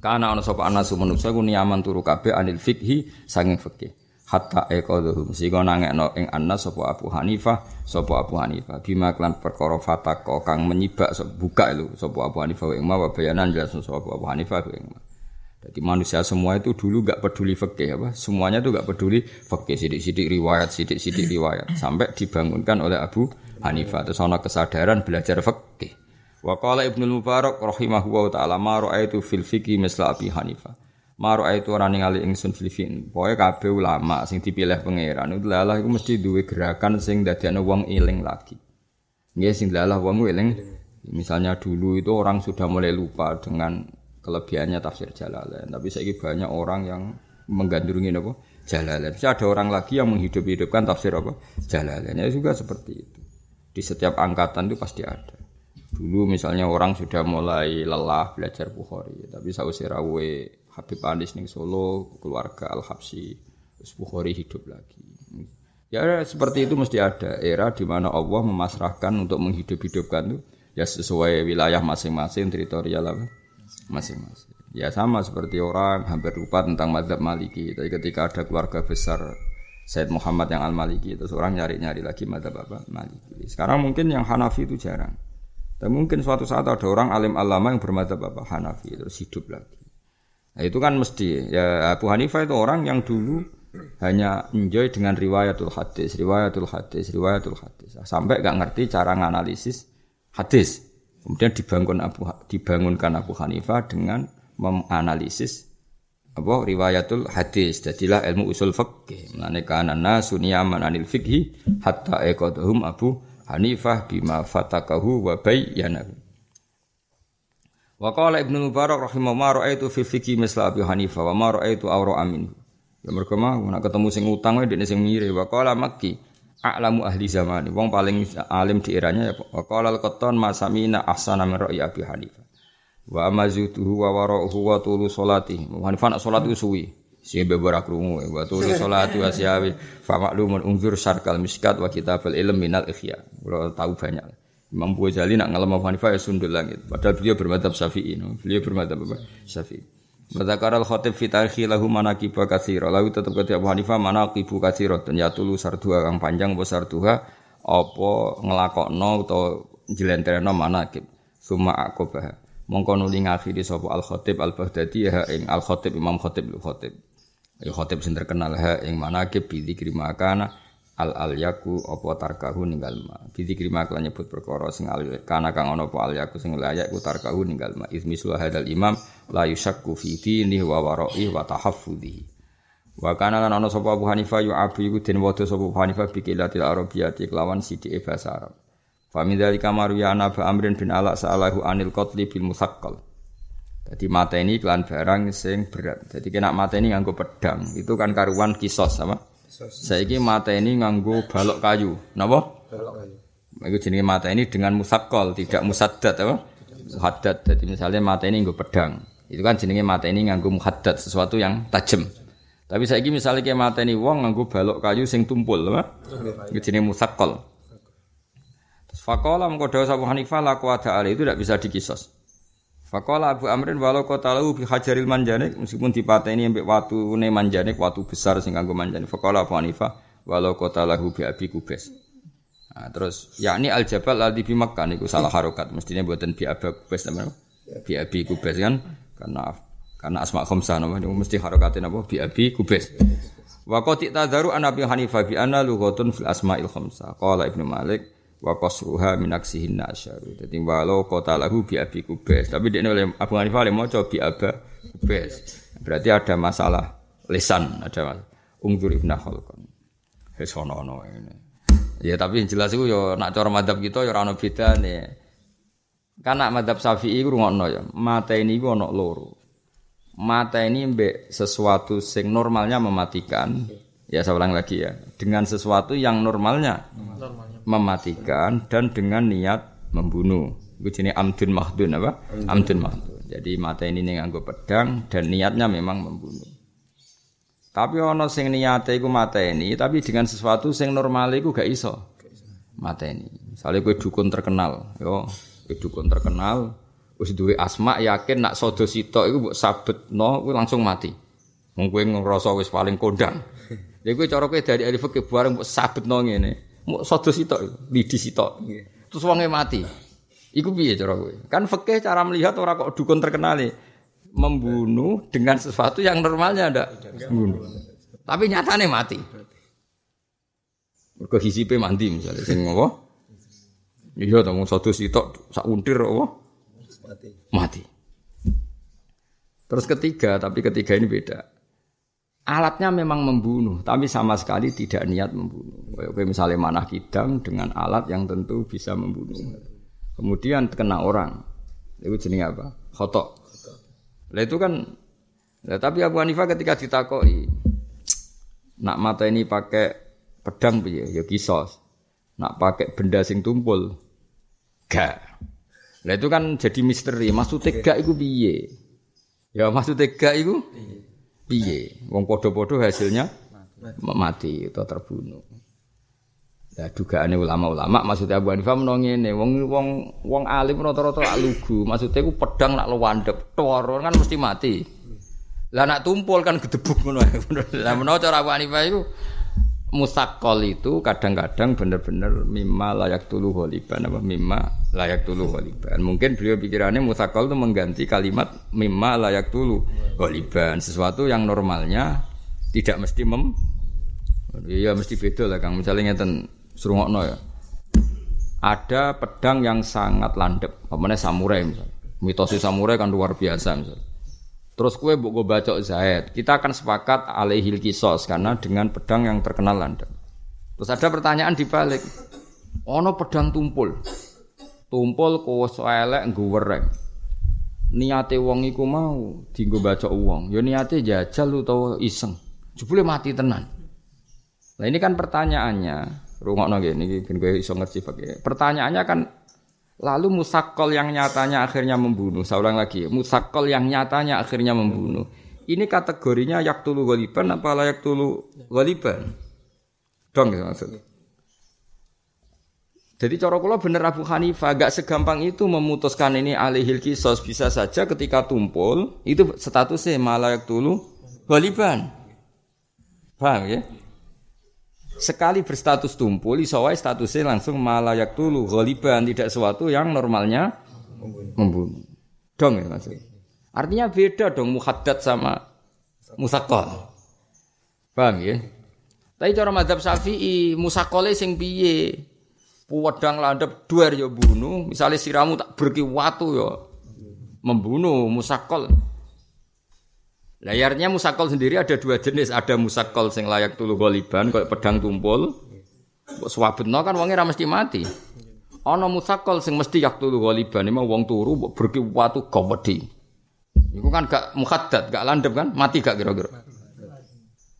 Kana ana sapa anasu manusa ku niyaman turu kabeh anil fikhi sanging fikih. Hatta eqadhum sing nangekno ing anas sapa Abu Hanifah sapa Abu Hanifah bima klan perkara fatako kang menyibak buka lho sapa Abu Hanifah ing ma bayanan jelas sapa Abu Hanifah ing ma. Jadi manusia semua itu dulu gak peduli fakih apa, semuanya itu gak peduli fakih sidik-sidik riwayat, sidik-sidik riwayat sampai dibangunkan oleh Abu Hanifah. Terus ana kesadaran belajar fakih. Wa qala Ibnu Mubarak rahimahullahu taala ma ra'aitu fil fiqhi misla Abi Hanifah. Ma ra'aitu ora ningali ingsun fil fiqhi. Pokoke kabeh ulama sing dipilih pangeran itu lalah iku mesti duwe gerakan sing dadekno wong eling lagi. Nggih sing lalah wong eling. Misalnya dulu itu orang sudah mulai lupa dengan kelebihannya tafsir Jalalain. Tapi saya banyak orang yang menggandrungi apa? Jalalain. Bisa ada orang lagi yang menghidup-hidupkan tafsir apa? Jalalain. Ya juga seperti itu. Di setiap angkatan itu pasti ada. Dulu misalnya orang sudah mulai lelah belajar Bukhari, tapi saya rawe Habib Anis ning Solo, keluarga Al Habsi, Bukhari hidup lagi. Ya seperti itu mesti ada era di mana Allah memasrahkan untuk menghidup-hidupkan itu ya sesuai wilayah masing-masing teritorial apa masing-masing. Ya sama seperti orang hampir lupa tentang madhab Maliki. Tapi ketika ada keluarga besar Said Muhammad yang Al Maliki itu seorang nyari-nyari lagi madhab apa Maliki. Sekarang mungkin yang Hanafi itu jarang. Dan mungkin suatu saat ada orang alim alama yang bermadhab apa Hanafi terus hidup lagi. Nah, itu kan mesti ya Abu Hanifah itu orang yang dulu hanya enjoy dengan riwayatul hadis, riwayatul hadis, riwayatul hadis. Sampai gak ngerti cara nganalisis hadis. Kemudian dibangun Abu dibangunkan Abu Hanifah dengan menganalisis apa riwayatul hadis jadilah ilmu usul fikih mane kana nasu niyaman anil fikhi hatta eqadhum Abu Hanifah bima fatakahu wa bayyana Wa qala Ibnu Mubarak rahimahullah raaitu fi fikhi misla Abi Hanifah wa ma raaitu awra amin Ya mergo mau nak ketemu sing utang wae dekne sing mire wa qala Makki a'lamu ahli zaman wong paling alim di eranya ya wa qala al-qattan ma samina ahsana min ra'i Abi Hanifah Wa amazutuhu wa wara'uhu wa tulu salati. Hanifah nak salat itu suwi. Sing bebara krungu wa tulu salati wa siyawi fa maklumun unzur syarkal miskat wa kitabul ilm minal ikhya. Kalau tahu banyak. Imam Ghazali nak ngalem Abu Hanifah ya sundul langit. Padahal beliau bermadhab Syafi'i. No? Beliau bermadhab apa? Syafi'i. Madzakar al-khatib fi tarikhi lahu manaqib katsira. Lalu tetap kata Abu Hanifah manaqibu katsira dan ya tulu sarduha kang panjang apa sarduha apa nglakokno utawa jlentreno manaqib. Suma akobah mongko nuli ngakhiri sapa al khatib al baghdadi ha ing al khatib imam khatib lu khatib ya khatib sing terkenal ha ing manakib bi dzikri makana al al yaku apa tarkahu ninggal ma bi dzikri makana nyebut perkara sing al kana kang ana apa al yaku sing layak ku tarkahu ninggal ma ismisu hadal imam la yushakku fi dini wa wara'i wa tahaffudhi Wa kana lan ana sapa Abu Hanifah yu abi iku den wada sapa Abu Hanifah bi kilatil arabiyyati kelawan sithike basa Arab Famin dari kamaru ya Nabi Amrin bin Ala sa'alahu anil qatli bil musaqqal. Jadi mata ini kelan barang sing berat. Jadi kena mata ini nganggo pedang. Itu kan karuan kisos sama. Saiki mata ini nganggo balok kayu. Napa? Balok kayu. Jenis mata ini dengan musaqqal, tidak musaddad apa? Muhaddad. Jadi misalnya mata ini nganggo pedang. Itu kan jenenge mata ini nganggo muhaddad, sesuatu yang tajam. Tapi saiki misalnya kayak mata ini wong nganggo balok kayu sing tumpul, apa? Itu jenis musaqqal. Fakola mengkoda Abu Hanifah laku ada itu tidak bisa dikisos. Fakola Abu Amrin walau kota lalu bi hajaril manjanik meskipun dipateni ambek watu ne manjanik watu besar sing kanggo manjanik. Fakola Abu Hanifah walau kota lahu bi abi kubes. Nah, terus yakni al jabal ladhi bi Makkah niku salah harokat mestinya buatan bi abi kubes teman bi abi kubes kan karena karena asma khamsah nama niku mesti harokatin apa bi abi kubes. Wa qad tadaru an Abi Hanifah bi anna lughatun fil asma'il khamsah. Qala Ibnu Malik wa qasruha min aksihin nasyaru. Dadi walau kota lahu bi abi kubes. Tapi dia oleh Abu Hanifah oleh maca bi aba kubes. Berarti ada masalah lisan, ada masalah. Ungdur ibn Khalqan. Wis ono ini. Ya tapi yang jelas itu ya nak cara madhab kita ya ora ono bedane. Kan nak madhab Syafi'i ku ngono ya. Mata ini ku ono loro. Mata ini mbek sesuatu sing normalnya mematikan. Ya saya ulang lagi ya. Dengan sesuatu yang normalnya, normalnya mematikan dan dengan niat membunuh. Itu jenis amdun mahdun apa? Amdun mahdun. Jadi mata ini nih nganggo pedang dan niatnya memang membunuh. Tapi ono sing niate iku mata ini, tapi dengan sesuatu sing normal iku gak iso. Mata ini. Misalnya gue dukun terkenal, yo, gue dukun terkenal, wis duwe asma yakin nak sodo sitok iku mbok sabetno kuwi langsung mati. Wong kowe ngrasa wis paling kondang. Jadi gue kowe dari alif ke bareng mbok sabetno ngene. Mau sodo sitok, lidi sitok. Terus wonge mati. Iku piye cara kowe? Kan fikih cara melihat orang kok dukun terkenal nih membunuh dengan sesuatu yang normalnya ada membunuh. Tapi nyatane mati. Mergo hisipe mandi misalnya sing apa? Iya ta wong sodo sitok sak untir apa? Mati. Mati. Terus ketiga, tapi ketiga ini beda. Alatnya memang membunuh, tapi sama sekali tidak niat membunuh. Oke, misalnya mana kidang dengan alat yang tentu bisa membunuh. Kemudian kena orang, itu jenis apa? Khotok. Nah itu kan, nah, tapi Abu Hanifah ketika ditakoi, nak mata ini pakai pedang piye? Ya kisos. Nak pakai benda sing tumpul, gak. Nah itu kan jadi misteri. Maksudnya gak itu piye? Ya maksudnya gak itu? Wong padha-padha hasilnya mati. mati atau terbunuh. Ya dugaane ulama-ulama maksudnya Abu Hanifah menawa ngene, wong wong wong alim rata-rata lak lugu, maksudnya ku pedang nak lewandep, tor kan mesti mati. Lah nak tumpul kan gedebuk ngono. Lah menawa cara Abu Hanifah iku musakol itu kadang-kadang bener-bener mimma layak tulu holiban apa mimma layak tulu holiban. Mungkin beliau pikirannya musakol itu mengganti kalimat mimma layak tulu holiban sesuatu yang normalnya tidak mesti mem iya mesti beda lah kang. Misalnya ngeten serungokno ya. Ada pedang yang sangat landep apa samurai misalnya. Mitosi samurai kan luar biasa misalnya Terus kue buku baca Zaid, kita akan sepakat alaihil kisos karena dengan pedang yang terkenal landep. Terus ada pertanyaan di balik, ono pedang tumpul, tumpul kuwas elek guwereng. Niate wong iku mau dienggo baca uang, ya niate jajal utawa iseng. Jebule mati tenan. Nah ini kan pertanyaannya, rungokno ngene iki ben kowe iso ngerti pakai. Pertanyaannya kan Lalu musakol yang nyatanya akhirnya membunuh. Saya ulang lagi, musakol yang nyatanya akhirnya membunuh. Ini kategorinya yak tulu goliban apa layak tulu goliban? Dong gitu maksudnya. Jadi cara kula bener Abu Hanifah gak segampang itu memutuskan ini alihil kisos bisa saja ketika tumpul itu statusnya malayak tulu goliban. Paham ya? Sekali berstatus tumpul isowai statusnya langsung malayak dulu ghaliban tidak sesuatu yang normalnya membunuh. Dong ya maksudnya. Artinya beda dong muhaddad sama musakol. Paham ya? Tapi cara mazhab Syafi'i musakole sing piye? Wedang landep duar ya bunuh, misalnya siramu tak berki watu ya membunuh musakol. Layarnya musakol sendiri ada dua jenis, ada musakol sing layak tulu goliban, kayak pedang tumpul. Swabetno kan wongnya mesti mati. Ono musakol sing mesti yak tulu goliban, ini wong turu berki watu gawedi. Iku kan gak mukhaddat, gak landep kan, mati gak kira-kira.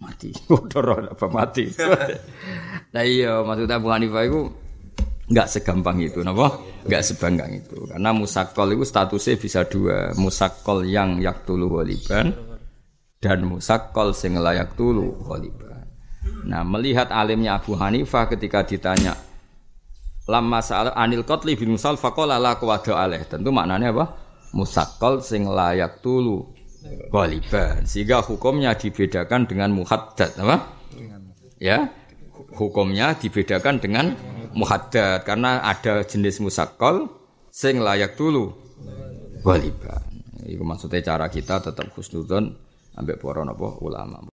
Mati. Udah apa mati. nah iya, maksudnya Abu Hanifah itu nggak segampang itu, napa? Nggak sebanggang itu. Karena musakol itu statusnya bisa dua, musakol yang yak tulu goliban, dan musakol sing layak tulu kholiban. Nah, melihat alimnya Abu Hanifah ketika ditanya lama saat anil kotli bin musal fakola la kewado aleh. Tentu maknanya apa? Musakol sing layak tulu kholiban. Sehingga hukumnya dibedakan dengan muhaddad, apa? Ya, hukumnya dibedakan dengan muhaddad karena ada jenis musakol sing layak tulu kholiban. Itu maksudnya cara kita tetap khusnudon ambek para napa? Ulama